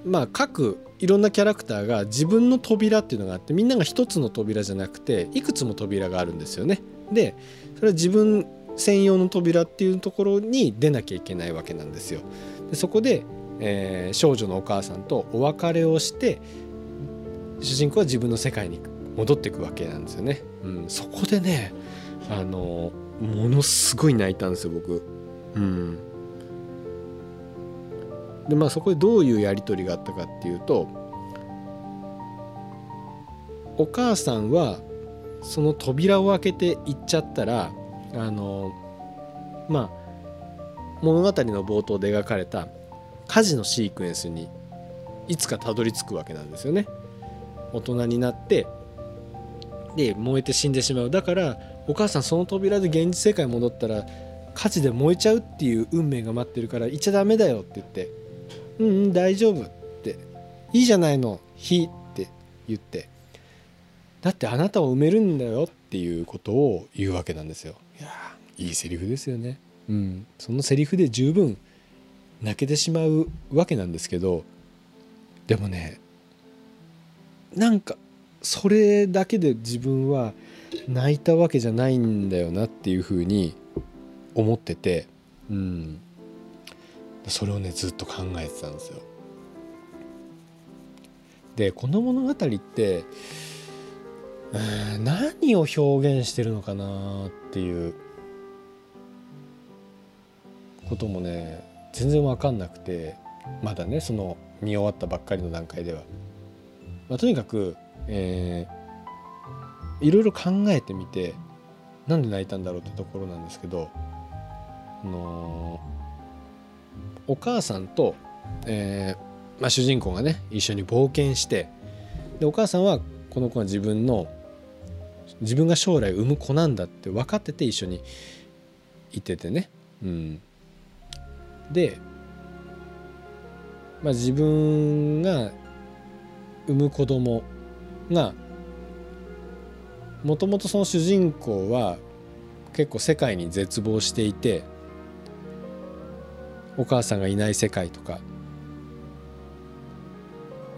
ー、まあ各いろんなキャラクターが自分の扉っていうのがあってみんなが一つの扉じゃなくていくつも扉があるんですよね。でそれは自分専用の扉っていうところに出なきゃいけないわけなんですよ。でそこで、えー、少女のお母さんとお別れをして主人公は自分の世界に戻っていくわけなんですよね。うん、そこでねあのものすごい泣いたんですよ僕。うん、でまあそこでどういうやり取りがあったかっていうとお母さんはその扉を開けて行っちゃったらあのまあ物語の冒頭で描かれた火事のシークエンスにいつかたどり着くわけなんですよね。大人になってで燃えて死んでしまうだからお母さんその扉で現実世界戻ったら火事で燃えちゃうっていう運命が待ってるから行っちゃダメだよって言って「うんうん大丈夫」って「いいじゃないの火」って言ってだってあなたを埋めるんだよっていうことを言うわけなんですよ。いやいいセリフですよね。うん、そのセリフで十分泣けてしまうわけなんですけどでもねなんかそれだけで自分は泣いたわけじゃないんだよなっていうふうに思ってて、うん、それをねずっと考えてたんですよ。でこの物語って何を表現してるのかなっていうこともね全然分かんなくてまだねその見終わったばっかりの段階では。まあ、とにかく、えー、いろいろ考えてみてなんで泣いたんだろうってところなんですけど、あのー、お母さんと、えーまあ、主人公がね一緒に冒険してでお母さんはこの子は自分の自分が将来産む子なんだって分かってて一緒にいててね。うん、で、まあ、自分が産む子供がもともとその主人公は結構世界に絶望していてお母さんがいない世界とか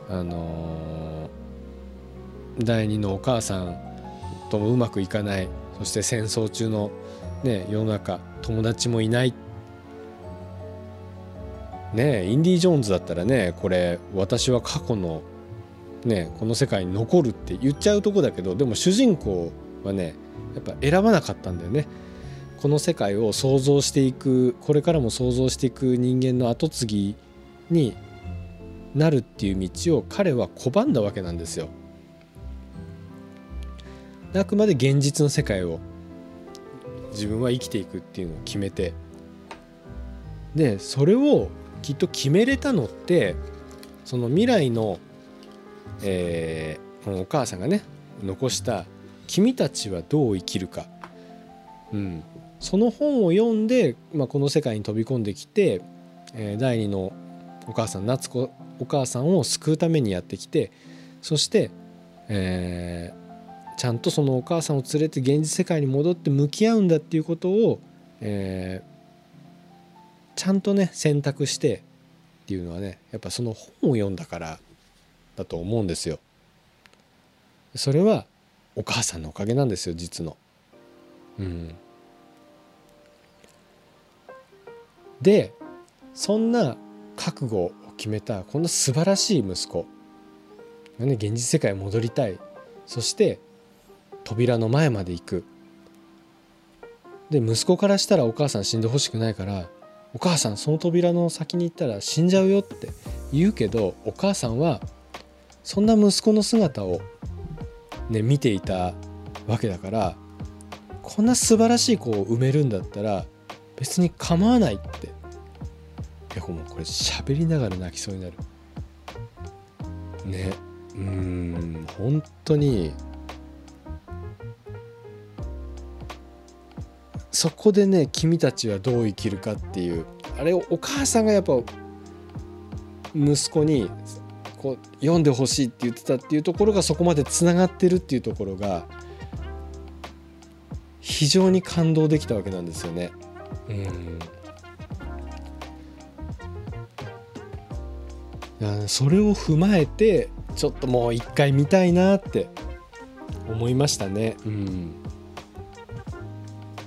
あのー、第二のお母さんともうまくいかないそして戦争中の、ね、世の中友達もいないねインディ・ジョーンズだったらねこれ私は過去のねこの世界に残るって言っちゃうとこだけどでも主人公はねやっぱ選ばなかったんだよね。この世界を想像していくこれからも想像していく人間の跡継ぎになるっていう道を彼は拒んだわけなんですよ。あくまで現実の世界を自分は生きていくっていうのを決めて。でそれをきっと決めれたのってその未来の、えー、お母さんがね残した「君たちはどう生きるか」うん、その本を読んで、まあ、この世界に飛び込んできて、えー、第二のお母さん夏子お母さんを救うためにやってきてそして、えー、ちゃんとそのお母さんを連れて現実世界に戻って向き合うんだっていうことを、えー、ちゃんとね選択してっていうのはねやっぱその本を読んだからだと思うんですよ。それはお母さんのおかげなんですよ実の。うんでそんな覚悟を決めたこんな素晴らしい息子がね現実世界に戻りたいそして扉の前まで行く。で息子からしたらお母さん死んでほしくないから「お母さんその扉の先に行ったら死んじゃうよ」って言うけどお母さんはそんな息子の姿をね見ていたわけだからこんな素晴らしい子を埋めるんだったら別に構わないって。いやもうこれ喋りながら泣きそうになる。ねうん本当にそこでね君たちはどう生きるかっていうあれをお母さんがやっぱ息子にこう読んでほしいって言ってたっていうところがそこまでつながってるっていうところが非常に感動できたわけなんですよね。うんそれを踏まえてちょっともう一回見たいなって思いましたね。うん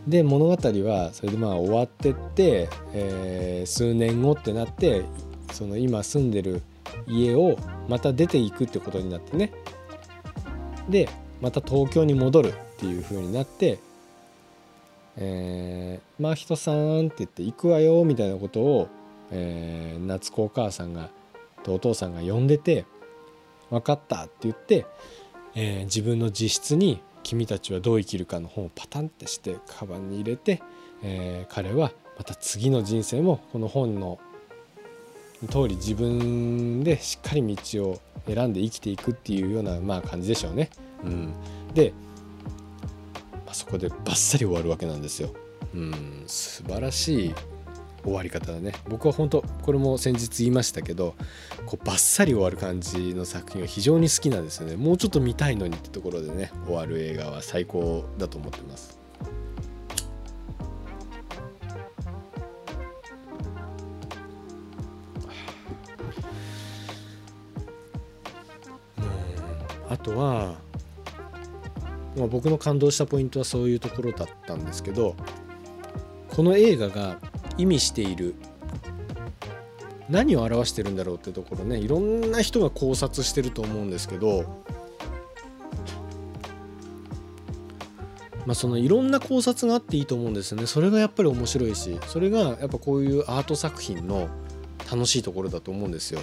で物語はそれでまあ終わってって、えー、数年後ってなってその今住んでる家をまた出ていくってことになってね。でまた東京に戻るっていう風になって「えー、真人さん」って言って「行くわよ」みたいなことを、えー、夏子お母さんがとお父さんが呼んでて「分かった」って言って、えー、自分の自室に君たちはどう生きるかの本をパタンってしてカバンに入れて、えー、彼はまた次の人生もこの本の通り自分でしっかり道を選んで生きていくっていうようなまあ感じでしょうね。うん、で、まあ、そこでバッサリ終わるわけなんですよ。うん、素晴らしい終わり方だね。僕は本当これも先日言いましたけどこうバッサリ終わる感じの作品は非常に好きなんですよね。もうちょっと見たいのにってところでね終わる映画は最高だと思ってます。あとは、まあ、僕の感動したポイントはそういうところだったんですけどこの映画が意味している。何を表してるんだろうってところね。いろんな人が考察してると思うんですけど、まあ、そのいろんな考察があっていいと思うんですよね。それがやっぱり面白いしそれがやっぱこういうアート作品の楽しいところだと思うんですよ。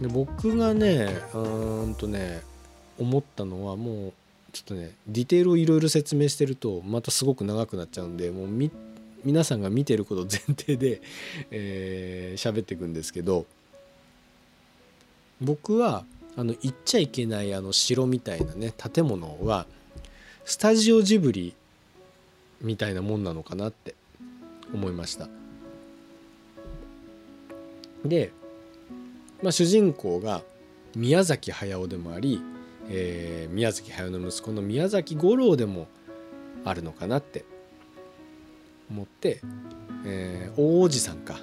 で僕がねうんとね思ったのはもうちょっとねディテールをいろいろ説明してるとまたすごく長くなっちゃうんでもうみ皆さんが見てること前提で喋、[LAUGHS] えー、っていくんですけど僕はあの行っちゃいけないあの城みたいなね建物はスタジオジブリみたいなもんなのかなって思いました。で、まあ、主人公が宮崎駿でもありえー、宮崎駿の息子の宮崎五郎でもあるのかなって思って、えー、大おじさんか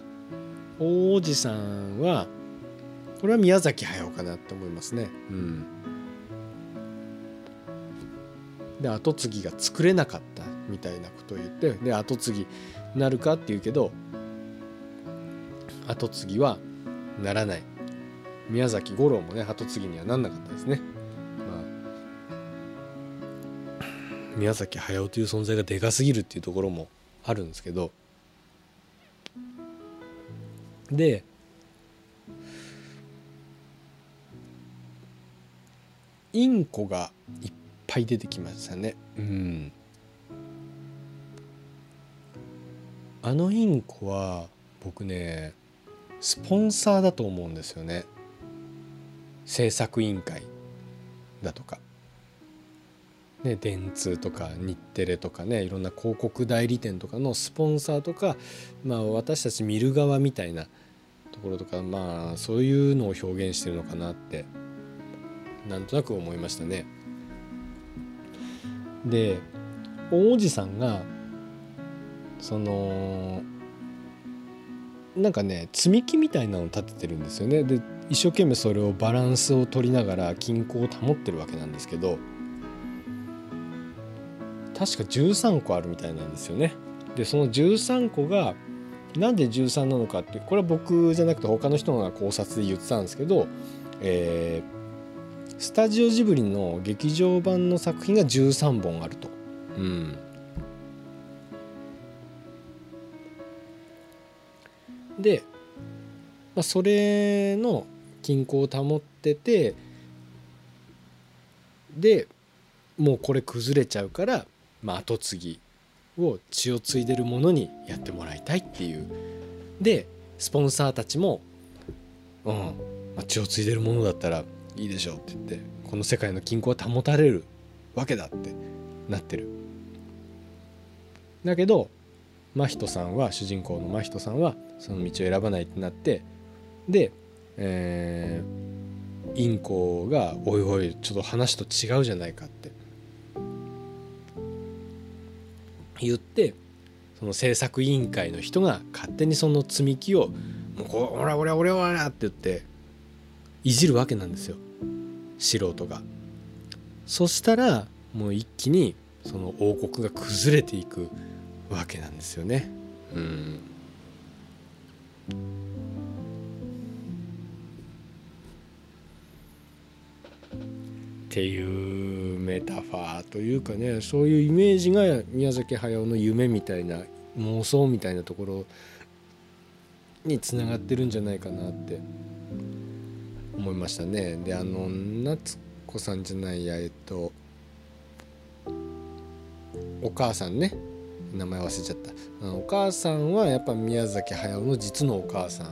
大おじさんはこれは宮崎駿かなって思いますね。うん、で後継ぎが作れなかったみたいなことを言ってで後継ぎなるかって言うけど後継ぎはならない宮崎五郎もね後継ぎにはなんなかったですね。宮崎駿という存在がでかすぎるっていうところもあるんですけど。でインコがいっぱい出てきましたね。うん。あのインコは僕ねスポンサーだと思うんですよね。制作委員会だとか。ね、電通とか日テレとかねいろんな広告代理店とかのスポンサーとか、まあ、私たち見る側みたいなところとかまあそういうのを表現してるのかなってなんとなく思いましたね。で王子さんがそのなんかね積み木みたいなのを立ててるんですよねで一生懸命それをバランスを取りながら均衡を保ってるわけなんですけど確か13個あるみたいなんですよね。でその13個がなんで13なのかってこれは僕じゃなくて他の人が考察で言ってたんですけど、えー、スタジオジブリの劇場版の作品が13本あると。うん、で、まあ、それの均衡を保っててでもうこれ崩れちゃうから、まあ、後継ぎを血を継いでるものにやってもらいたいっていうでスポンサーたちも「うん、まあ、血を継いでるものだったらいいでしょう」って言ってこの世界の均衡は保たれるわけだってなってる。だけど真人さんは主人公の真人さんはその道を選ばないってなってで、えー、インコが「おいおいちょっと話と違うじゃないか」って言ってその制作委員会の人が勝手にその積み木を「もうこほらおらおらほら」って言っていじるわけなんですよ素人が。そしたらもう一気にその王国が崩れていくわけなんですよね。うんっていうメタファーというかねそういうイメージが宮崎駿の夢みたいな妄想みたいなところにつながってるんじゃないかなって思いましたね。であの夏子さんじゃないやえっとお母さんね。名前忘れちゃった。お母さんはやっぱ宮崎駿の実のお母さん。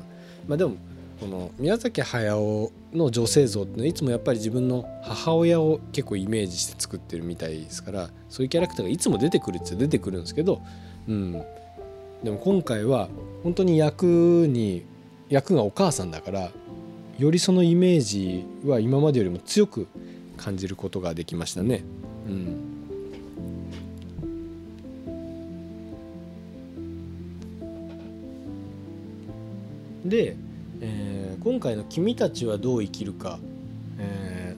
まあでもこの宮崎駿の女性像っていつもやっぱり自分の母親を結構イメージして作ってるみたいですからそういうキャラクターがいつも出てくるって出てくるんですけど、うん、でも今回は本当に役に役がお母さんだからよりそのイメージは今までよりも強く感じることができましたね。うんでえー、今回の「君たちはどう生きるか」え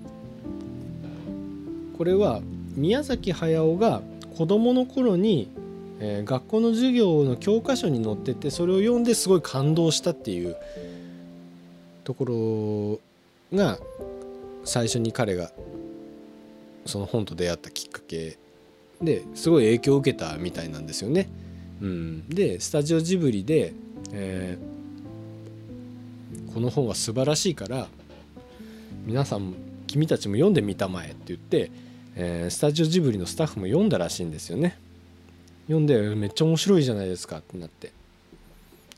ー、これは宮崎駿が子どもの頃に、えー、学校の授業の教科書に載っててそれを読んですごい感動したっていうところが最初に彼がその本と出会ったきっかけ。ですごい影響を受けたみたいなんですよね。うん、でスタジオジブリで、えーこの本は素晴らしいから皆さん君たちも読んでみたまえって言って、えー、スタジオジブリのスタッフも読んだらしいんですよね。読んでめっちゃ面白いじゃないですかってなってっ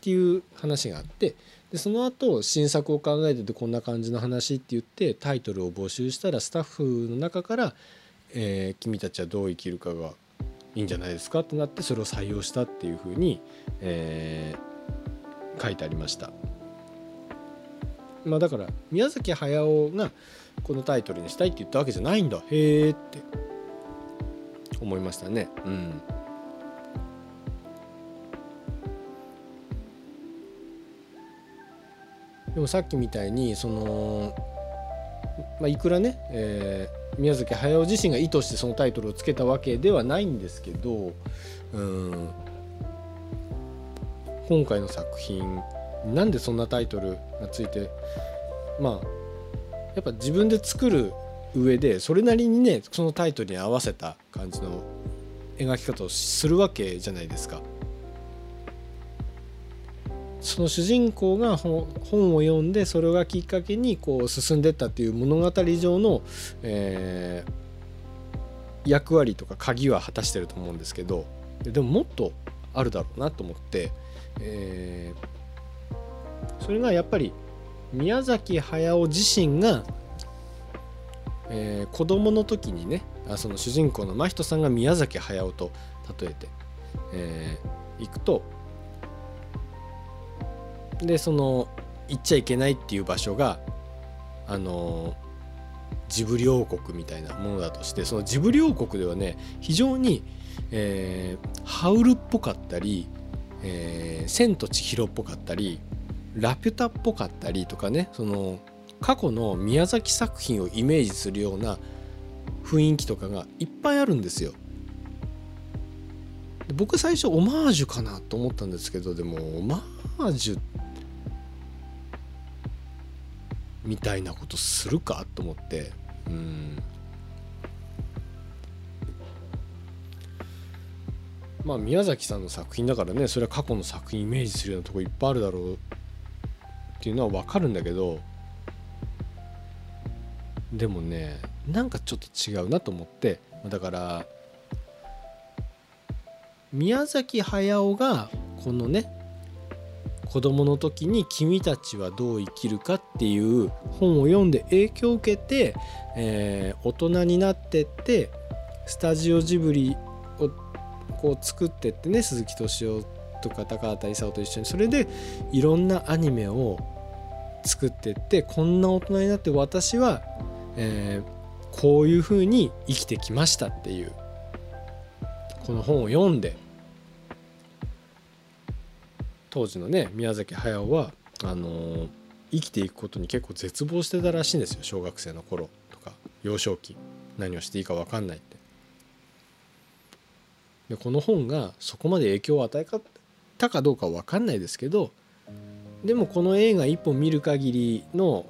ていう話があってでその後新作を考えててこんな感じの話って言ってタイトルを募集したらスタッフの中から「えー、君たちはどう生きるかがいいんじゃないですか」ってなってそれを採用したっていうふうに、えー、書いてありました。まあだから宮崎駿がこのタイトルにしたいって言ったわけじゃないんだ。へえって。思いましたね。うん。でもさっきみたいにその、まあ、いくらね、えー、宮崎駿自身が意図してそのタイトルをつけたわけではないんですけどうん。今回の作品なんでそんなタイトルがついてまあやっぱ自分で作る上でそれなりにねそのタイトルに合わせた感じの描き方をするわけじゃないですか。その主人公が本を読んでそれがきっかけにこう進んでったっていう物語上の、えー、役割とか鍵は果たしてると思うんですけどでももっとあるだろうなと思って、えー、それがやっぱり宮崎駿自身が、えー、子供の時にねあその主人公の真人さんが宮崎駿と例えて、えー、行くとでその行っちゃいけないっていう場所があのジブリ王国みたいなものだとしてそのジブリ王国ではね非常に、えー、ハウルっぽかったり、えー千と千尋」っぽかったり「ラピュタ」っぽかったりとかねその過去の宮崎作品をイメージするような雰囲気とかがいっぱいあるんですよ。で僕最初オマージュかなと思ったんですけどでもオマージュみたいなことするかと思ってうんまあ宮崎さんの作品だからねそれは過去の作品イメージするようなとこいっぱいあるだろうっていうのは分かるんだけどでもねなんかちょっと違うなと思ってだから宮崎駿がこのね子供の時に「君たちはどう生きるか」っていう本を読んで影響を受けて、えー大人になってってスタジオジブリをこう作ってってね鈴木敏夫とか高畑勲と一緒にそれでいろんなアニメを作ってってこんな大人になって私は、えーこういう風に生きてきましたっていうこの本を読んで当時のね宮崎駿はあのー生きていくことに結構絶望してたらしいんですよ小学生の頃とか幼少期何をしていいか分かんないって。でこの本がそこまで影響を与えかたかどうかは分かんないですけどでもこの映画一本見る限りの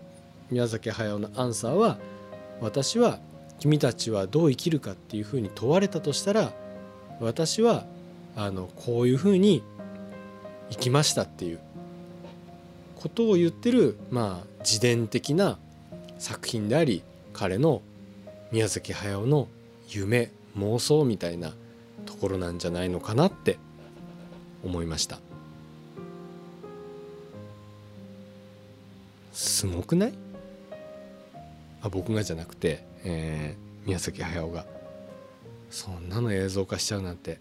宮崎駿のアンサーは私は君たちはどう生きるかっていうふうに問われたとしたら私はあのこういうふうに生きましたっていうことを言ってるまあ自伝的な作品であり彼の宮崎駿の夢妄想みたいなところなんじゃないのかなって思いました。すごくない？あ僕がじゃなくて、えー宮崎駿が。そんなの映像化しちゃうなんて。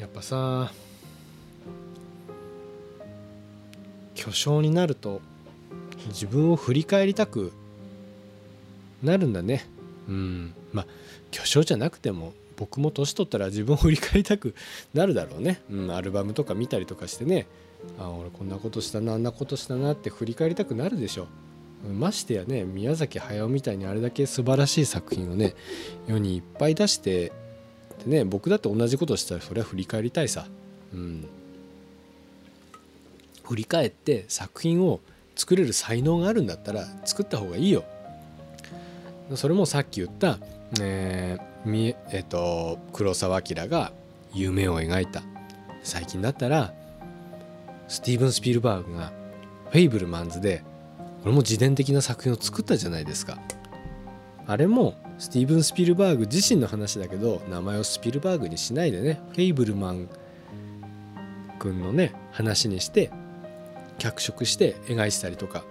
やっぱさ巨匠になると自分を振り返りたくなるんだね。うん。まあ巨匠じゃなくても僕も年取ったら自分を振り返りたくなるだろうね、うん、アルバムとか見たりとかしてね。あ俺こんなことしたなあんなことしたなって振り返りたくなるでしょう。ましてやね宮崎駿みたいにあれだけ素晴らしい作品をね世にいっぱい出してでね僕だって同じことしたらそれは振り返りたいさ。うん。振り返って作品を作れる才能があるんだったら作った方がいいよ。それもさっき言った、えーみえっと黒澤明が夢を描いた。最近だったらスティーブン・スピルバーグが「フェイブルマンズ」でこれも自伝的な作品を作ったじゃないですか。あれもスティーブン・スピルバーグ自身の話だけど名前をスピルバーグにしないでねフェイブルマン君のね話にして脚色して描いてたりとか。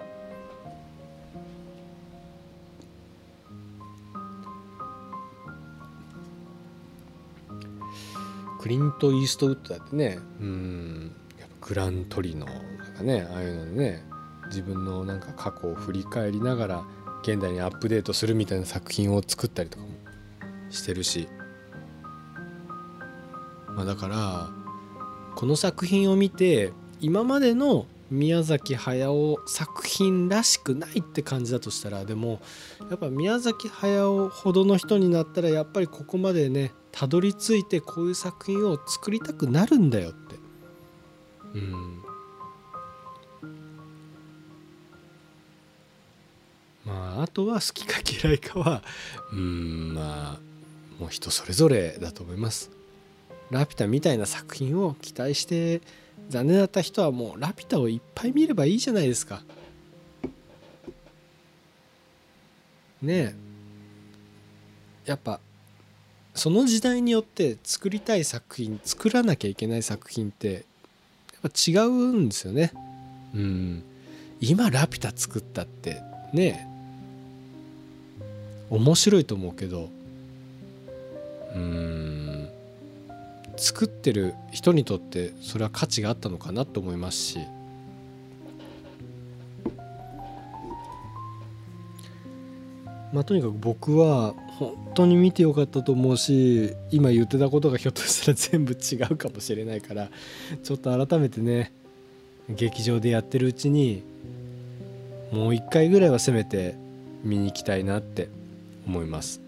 クリント・イーストウッドだってね。うん。やっぱグラントリノとかねああいうのでね自分のなんか過去を振り返りながら現代にアップデートするみたいな作品を作ったりとかもしてるし。まあだからこの作品を見て今までの宮崎駿作品らしくないって感じだとしたらでもやっぱ宮崎駿ほどの人になったらやっぱりここまでねたどり着いてこういう作品を作りたくなるんだよって。うん。まああとは好きか嫌いかはうんまあもう人それぞれだと思います。ラピュタみたいな作品を期待して残念だった人はもうラピュタをいっぱい見ればいいじゃないですか。ねえ。やっぱその時代によって作りたい作品作らなきゃいけない作品ってやっぱ違うんですよね。うん。今ラピュタ作ったってね面白いと思うけどうん。作ってる人にとってそれは価値があったのかなと思いますし。まあとにかく僕は本当に見てよかったと思うし今言ってたことがひょっとしたら全部違うかもしれないからちょっと改めてね劇場でやってるうちにもう一回ぐらいはせめて見に行きたいなって思います。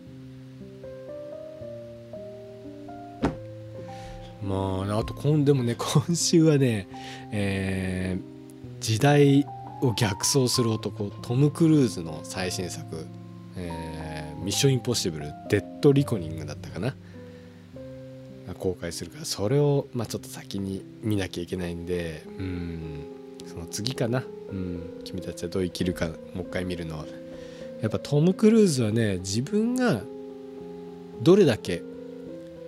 まああと今でもね今週はね、えー、時代を逆走する男トム・クルーズの最新作「えー、ミッション・インポッシブル・デッド・リコニング」だったかな？公開するからそれを、まあ、ちょっと先に見なきゃいけないんでうんその次かな、うん、君たちはどう生きるかもう一回見るのは。やっぱトム・クルーズはね自分がどれだけ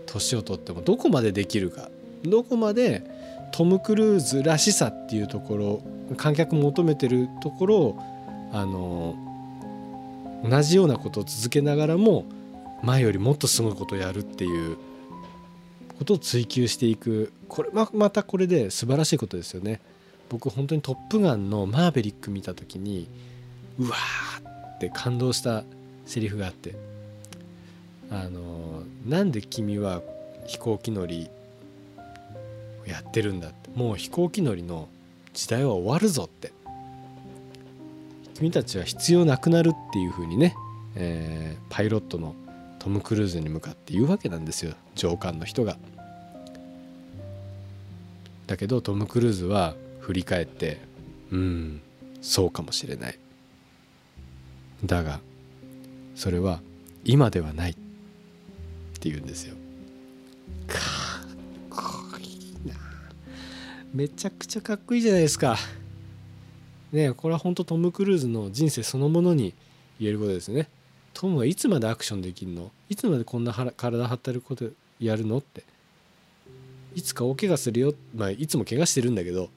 年を取ってもどこまでできるかどこまでトム・クルーズらしさっていうところ観客求めてるところをあの同じようなことを続けながらも前よりもっとすごいことをやるっていうことを追求していく。これままたこれで素晴らしいことですよね。僕本当に「トップガン」のマーヴェリック見た時にうわーって感動したセリフがあってあのなんで君は飛行機乗りやってるんだって。もう飛行機乗りの時代は終わるぞって。君たちは必要なくなるっていう風にね、えー、パイロットのトム・クルーズに向かって言うわけなんですよ。上官の人が。だけどトム・クルーズは振り返ってうんそうかもしれない。だがそれは今ではないって言うんですよ。かっこいいな。めちゃくちゃかっこいいじゃないですか。ねこれは本当トム・クルーズの人生そのものに言えることですね。トムはいつまでアクションできるの？いつまでこんな体張ったることやるのって。いつか大怪我するよ。まあいつも怪我してるんだけど。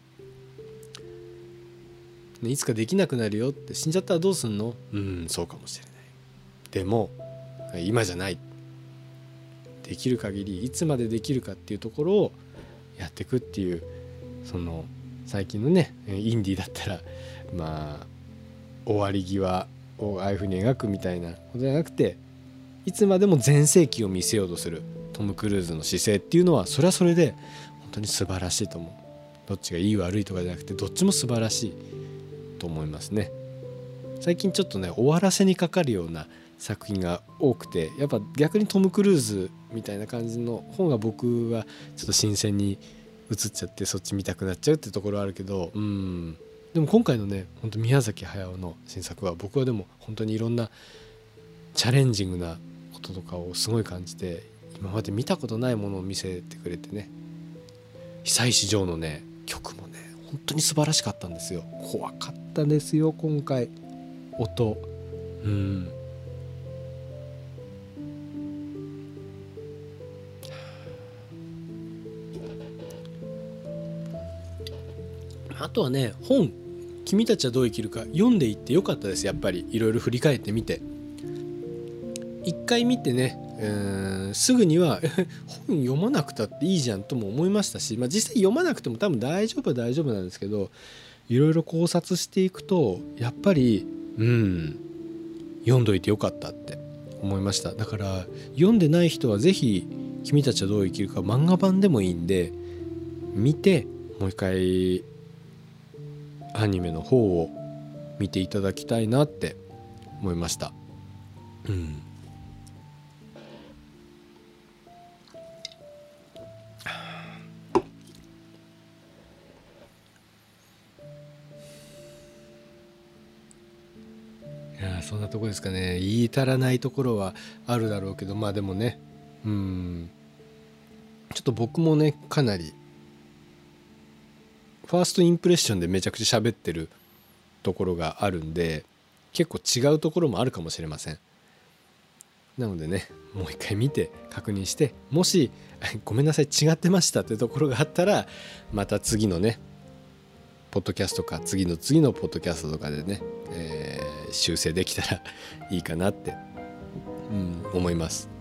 ねいつかできなくなるよって。死んじゃったらどうすんの？うんそうかもしれない。でも今じゃない。できる限りいつまでできるかっていうところをやっていくっていうその最近のねインディーだったらまあ終わり際をああいうふうに描くみたいなことじゃなくていつまでも全盛期を見せようとするトム・クルーズの姿勢っていうのはそれはそれで本当に素晴らしいと思う。どっちがいい悪いとかじゃなくてどっちも素晴らしいと思いますね。最近ちょっとね終わらせにかかるような作品が多くてやっぱ逆にトム・クルーズみたいな感じの方が僕はちょっと新鮮に映っちゃってそっち見たくなっちゃうってところあるけどうん。でも今回のねほんと宮崎駿の新作は僕はでも本当にいろんなチャレンジングなこととかをすごい感じて今まで見たことないものを見せてくれてね久石譲のね曲もね本当に素晴らしかったんですよ。怖かったですよ今回。音。うんあとはね本「君たちはどう生きるか」読んでいってよかったです。やっぱりいろいろ振り返ってみて。一回見てねすぐには [LAUGHS] 本読まなくたっていいじゃんとも思いましたし、まあ、実際読まなくても多分大丈夫は大丈夫なんですけどいろいろ考察していくとやっぱりうん読んどいてよかったって思いました。だから読んでない人は是非「君たちはどう生きるか」漫画版でもいいんで見てもう一回アニメの方を見ていただきたいなって思いました。うん。いやそんなとこですかね。言い足らないところはあるだろうけどまあでもね。うん。ちょっと僕もねかなりファーストインプレッションでめちゃくちゃ喋ってるところがあるんで結構違うところもあるかもしれません。なのでねもう一回見て確認してもし [LAUGHS] ごめんなさい違ってましたってところがあったらまた次のねポッドキャストか次の次のポッドキャストとかでね、えー、修正できたらいいかなって、うん、思います。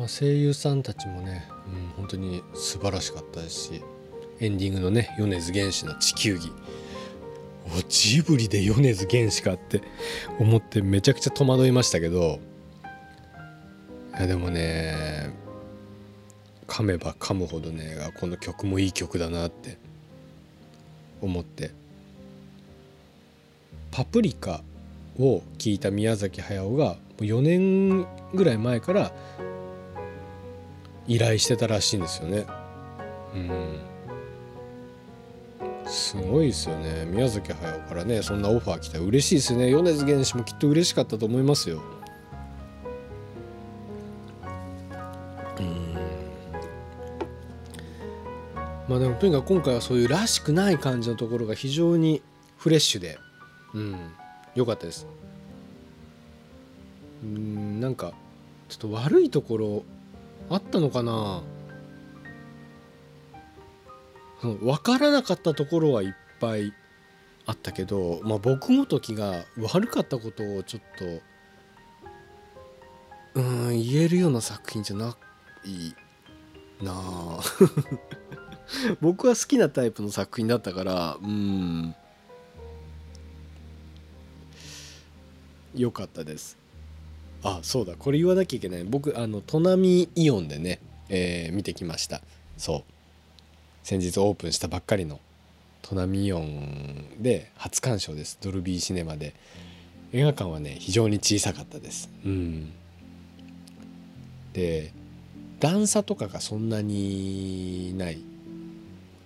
まあ、声優さんたちもね、うん、本当に素晴らしかったですしエンディングのね米津玄師の地球儀。おジブリで米津玄師かって思ってめちゃくちゃ戸惑いましたけど。いやでもね噛めば噛むほどねこの曲もいい曲だなって思って「パプリカ」を聞いた宮崎駿が4年ぐらい前から依頼してたらしいんですよね。うん。すごいですよね。宮崎駿からねそんなオファー来たら嬉しいですね。米津玄師もきっと嬉しかったと思いますよ。うん。まあでもとにかく今回はそういうらしくない感じのところが非常にフレッシュでうん良かったです。うんなんかちょっと悪いところあったのかな？分からなかったところはいっぱいあったけど、まあ、僕ごときが悪かったことをちょっとうん言えるような作品じゃないな。あ [LAUGHS] 僕は好きなタイプの作品だったからうん。よかったです。あそうだ。これ言わなきゃいけない。僕あの砺波イオンでね、えー、見てきました。そう。先日オープンしたばっかりのトナミイオンで初鑑賞です。ドルビーシネマで。映画館はね非常に小さかったです。うん。で段差とかがそんなにない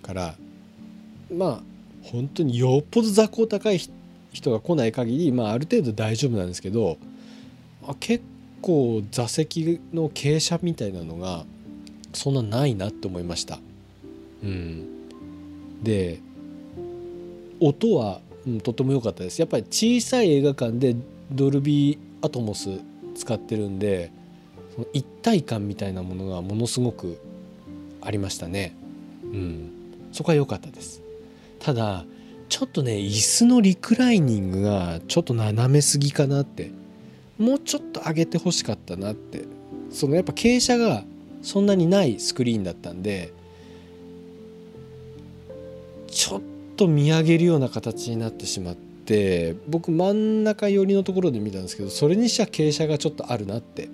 からまあ本当によっぽど座高高い人が来ない限りまあある程度大丈夫なんですけどあ結構座席の傾斜みたいなのがそんなないなって思いました。うん、で音は、うん、とても良かったです。やっぱり小さい映画館でドルビーアトモス使ってるんでその一体感みたいなものがものすごくありましたね。うん。そこは良かったです。ただちょっとね椅子のリクライニングがちょっと斜めすぎかなってもうちょっと上げてほしかったなって。そのやっぱ傾斜がそんなにないスクリーンだったんでちょっと見上げるような形になってしまって僕真ん中寄りのところで見たんですけどそれにしては傾斜がちょっとあるなって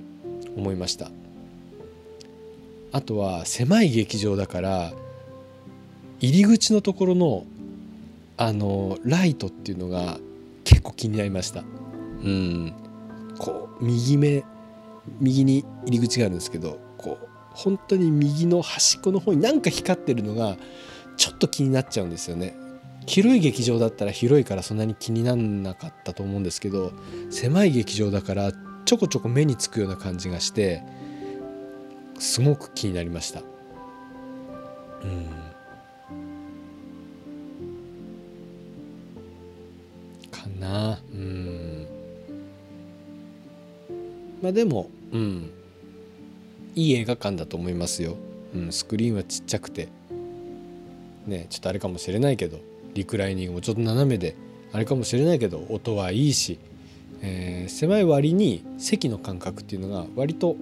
思いました。あとは狭い劇場だから入り口のところのあのライトっていうのが結構気になりました。うん。こう右目右に入り口があるんですけどこう本当に右の端っこの方になんか光ってるのがちょっと気になっちゃうんですよね。広い劇場だったら広いからそんなに気になんなかったと思うんですけど狭い劇場だからちょこちょこ目につくような感じがしてすごく気になりました。うん。かな。うん。まあでもうん。いい映画館だと思いますよ、うん、スクリーンはちっちゃくて。ねちょっとあれかもしれないけどリクライニングもちょっと斜めであれかもしれないけど音はいいし、えー、狭い割に席の間隔っていうのが割と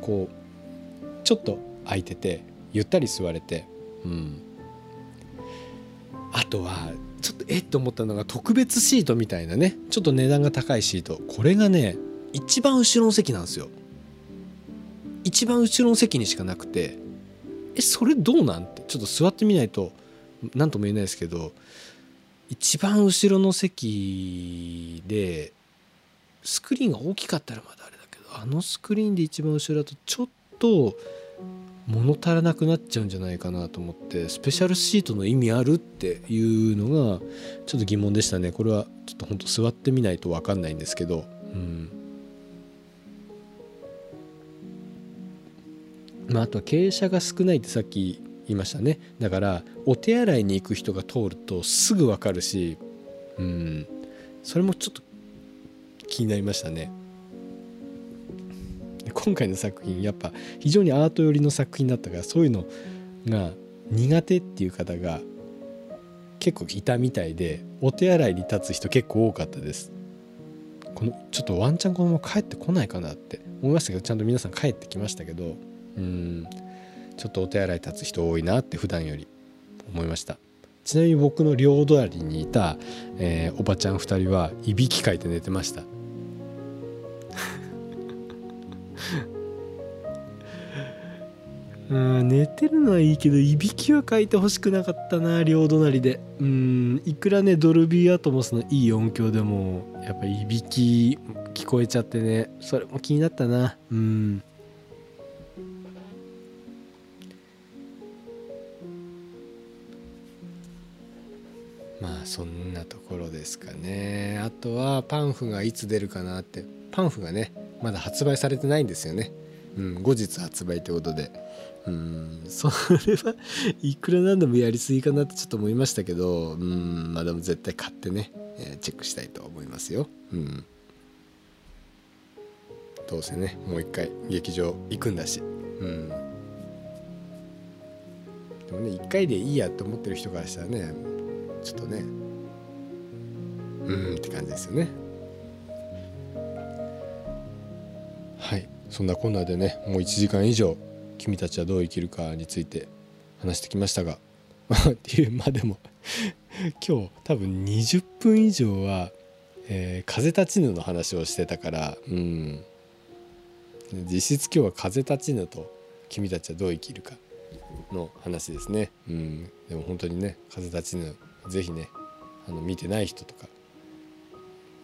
こうちょっと空いててゆったり座れて。うん。あとはちょっとえっと思ったのが特別シートみたいなね。ちょっと値段が高いシート。これがね一番後ろの席なんですよ。一番後ろの席にしかなくてえそれどうなん？てちょっと座ってみないと何とも言えないですけど一番後ろの席でスクリーンが大きかったらまだあれだけどあのスクリーンで一番後ろだとちょっと物足らなくなっちゃうんじゃないかなと思ってスペシャルシートの意味あるっていうのがちょっと疑問でしたね。これはちょっと本当座ってみないと分かんないんですけど。うん。まあ、あとは傾斜が少ないってさっき言いましたね。だからお手洗いに行く人が通るとすぐ分かるしうん。それもちょっと気になりましたね。今回の作品やっぱ非常にアート寄りの作品だったからそういうのが苦手っていう方が結構いたみたいでお手洗いに立つ人結構多かったです。このちょっとワンチャンこのまま帰ってこないかなって思いましたけどちゃんと皆さん帰ってきましたけどうん。ちょっとお手洗い立つ人多いなって普段より思いました。ちなみに僕の両隣にいた、えー、おばちゃん2人はいびきかいて寝てました。[LAUGHS] うん寝てるのはいいけどいびきはかいてほしくなかったな両隣で。うんいくらねドルビーアトモスのいい音響でもやっぱいびき聞こえちゃってねそれも気になったな。うんまあそんなところですかね。あとはパンフがいつ出るかなって。パンフがねまだ発売されてないんですよね。うん後日発売ってことで。うんそれは [LAUGHS] いくらなんでもやりすぎかなってちょっと思いましたけど。うんまあでも絶対買ってね、え、チェックしたいと思いますよ。うん。どうせねもう一回劇場行くんだし。うん。でもね一回でいいやって思ってる人からしたらねちょっとね。うんって感じですよね。はい。そんなこんなでねもう1時間以上君たちはどう生きるかについて話してきましたが。っ [LAUGHS] ていうまあでも [LAUGHS] 今日多分20分以上は、えー、風立ちぬの話をしてたからうん。実質今日は風立ちぬと君たちはどう生きるかの話ですね。うん。でも本当にね風立ちぬ是非ねあの見てない人とか、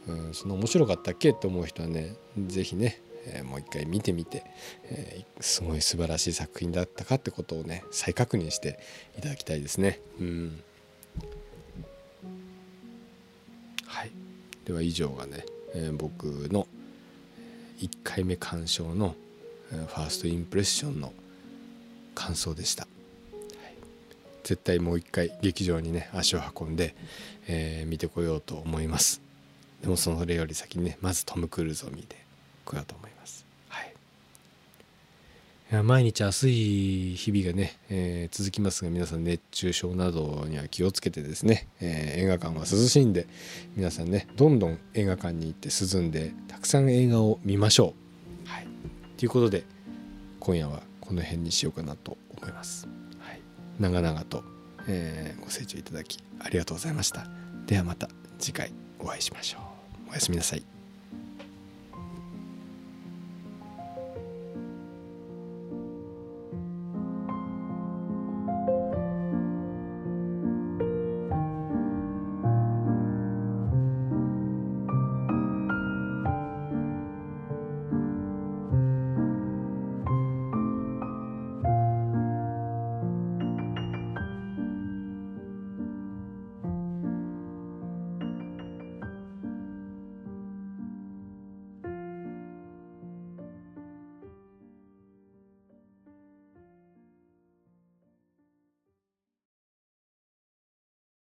うん、その面白かったっけ？って思う人はね是非ねえー、もう一回見てみて、えー、すごい素晴らしい作品だったか？ってことをね再確認していただきたいですね。うんはい、では以上がね、えー、僕の1回目鑑賞のファーストインプレッションの感想でした。絶対もう一回劇場にね足を運んで、えー、見てこようと思います。でもそれより先にねまずトム・クルーズを見てこようと思いますはいいや。毎日暑い日々がね、えー、続きますが皆さん熱中症などには気をつけてですね、えー、映画館は涼しいんで皆さんねどんどん映画館に行って涼んでたくさん映画を見ましょう。はい、ということで今夜はこの辺にしようかなと思います。長々と、えー、ご清聴いただきありがとうございました。ではまた次回お会いしましょう。おやすみなさい。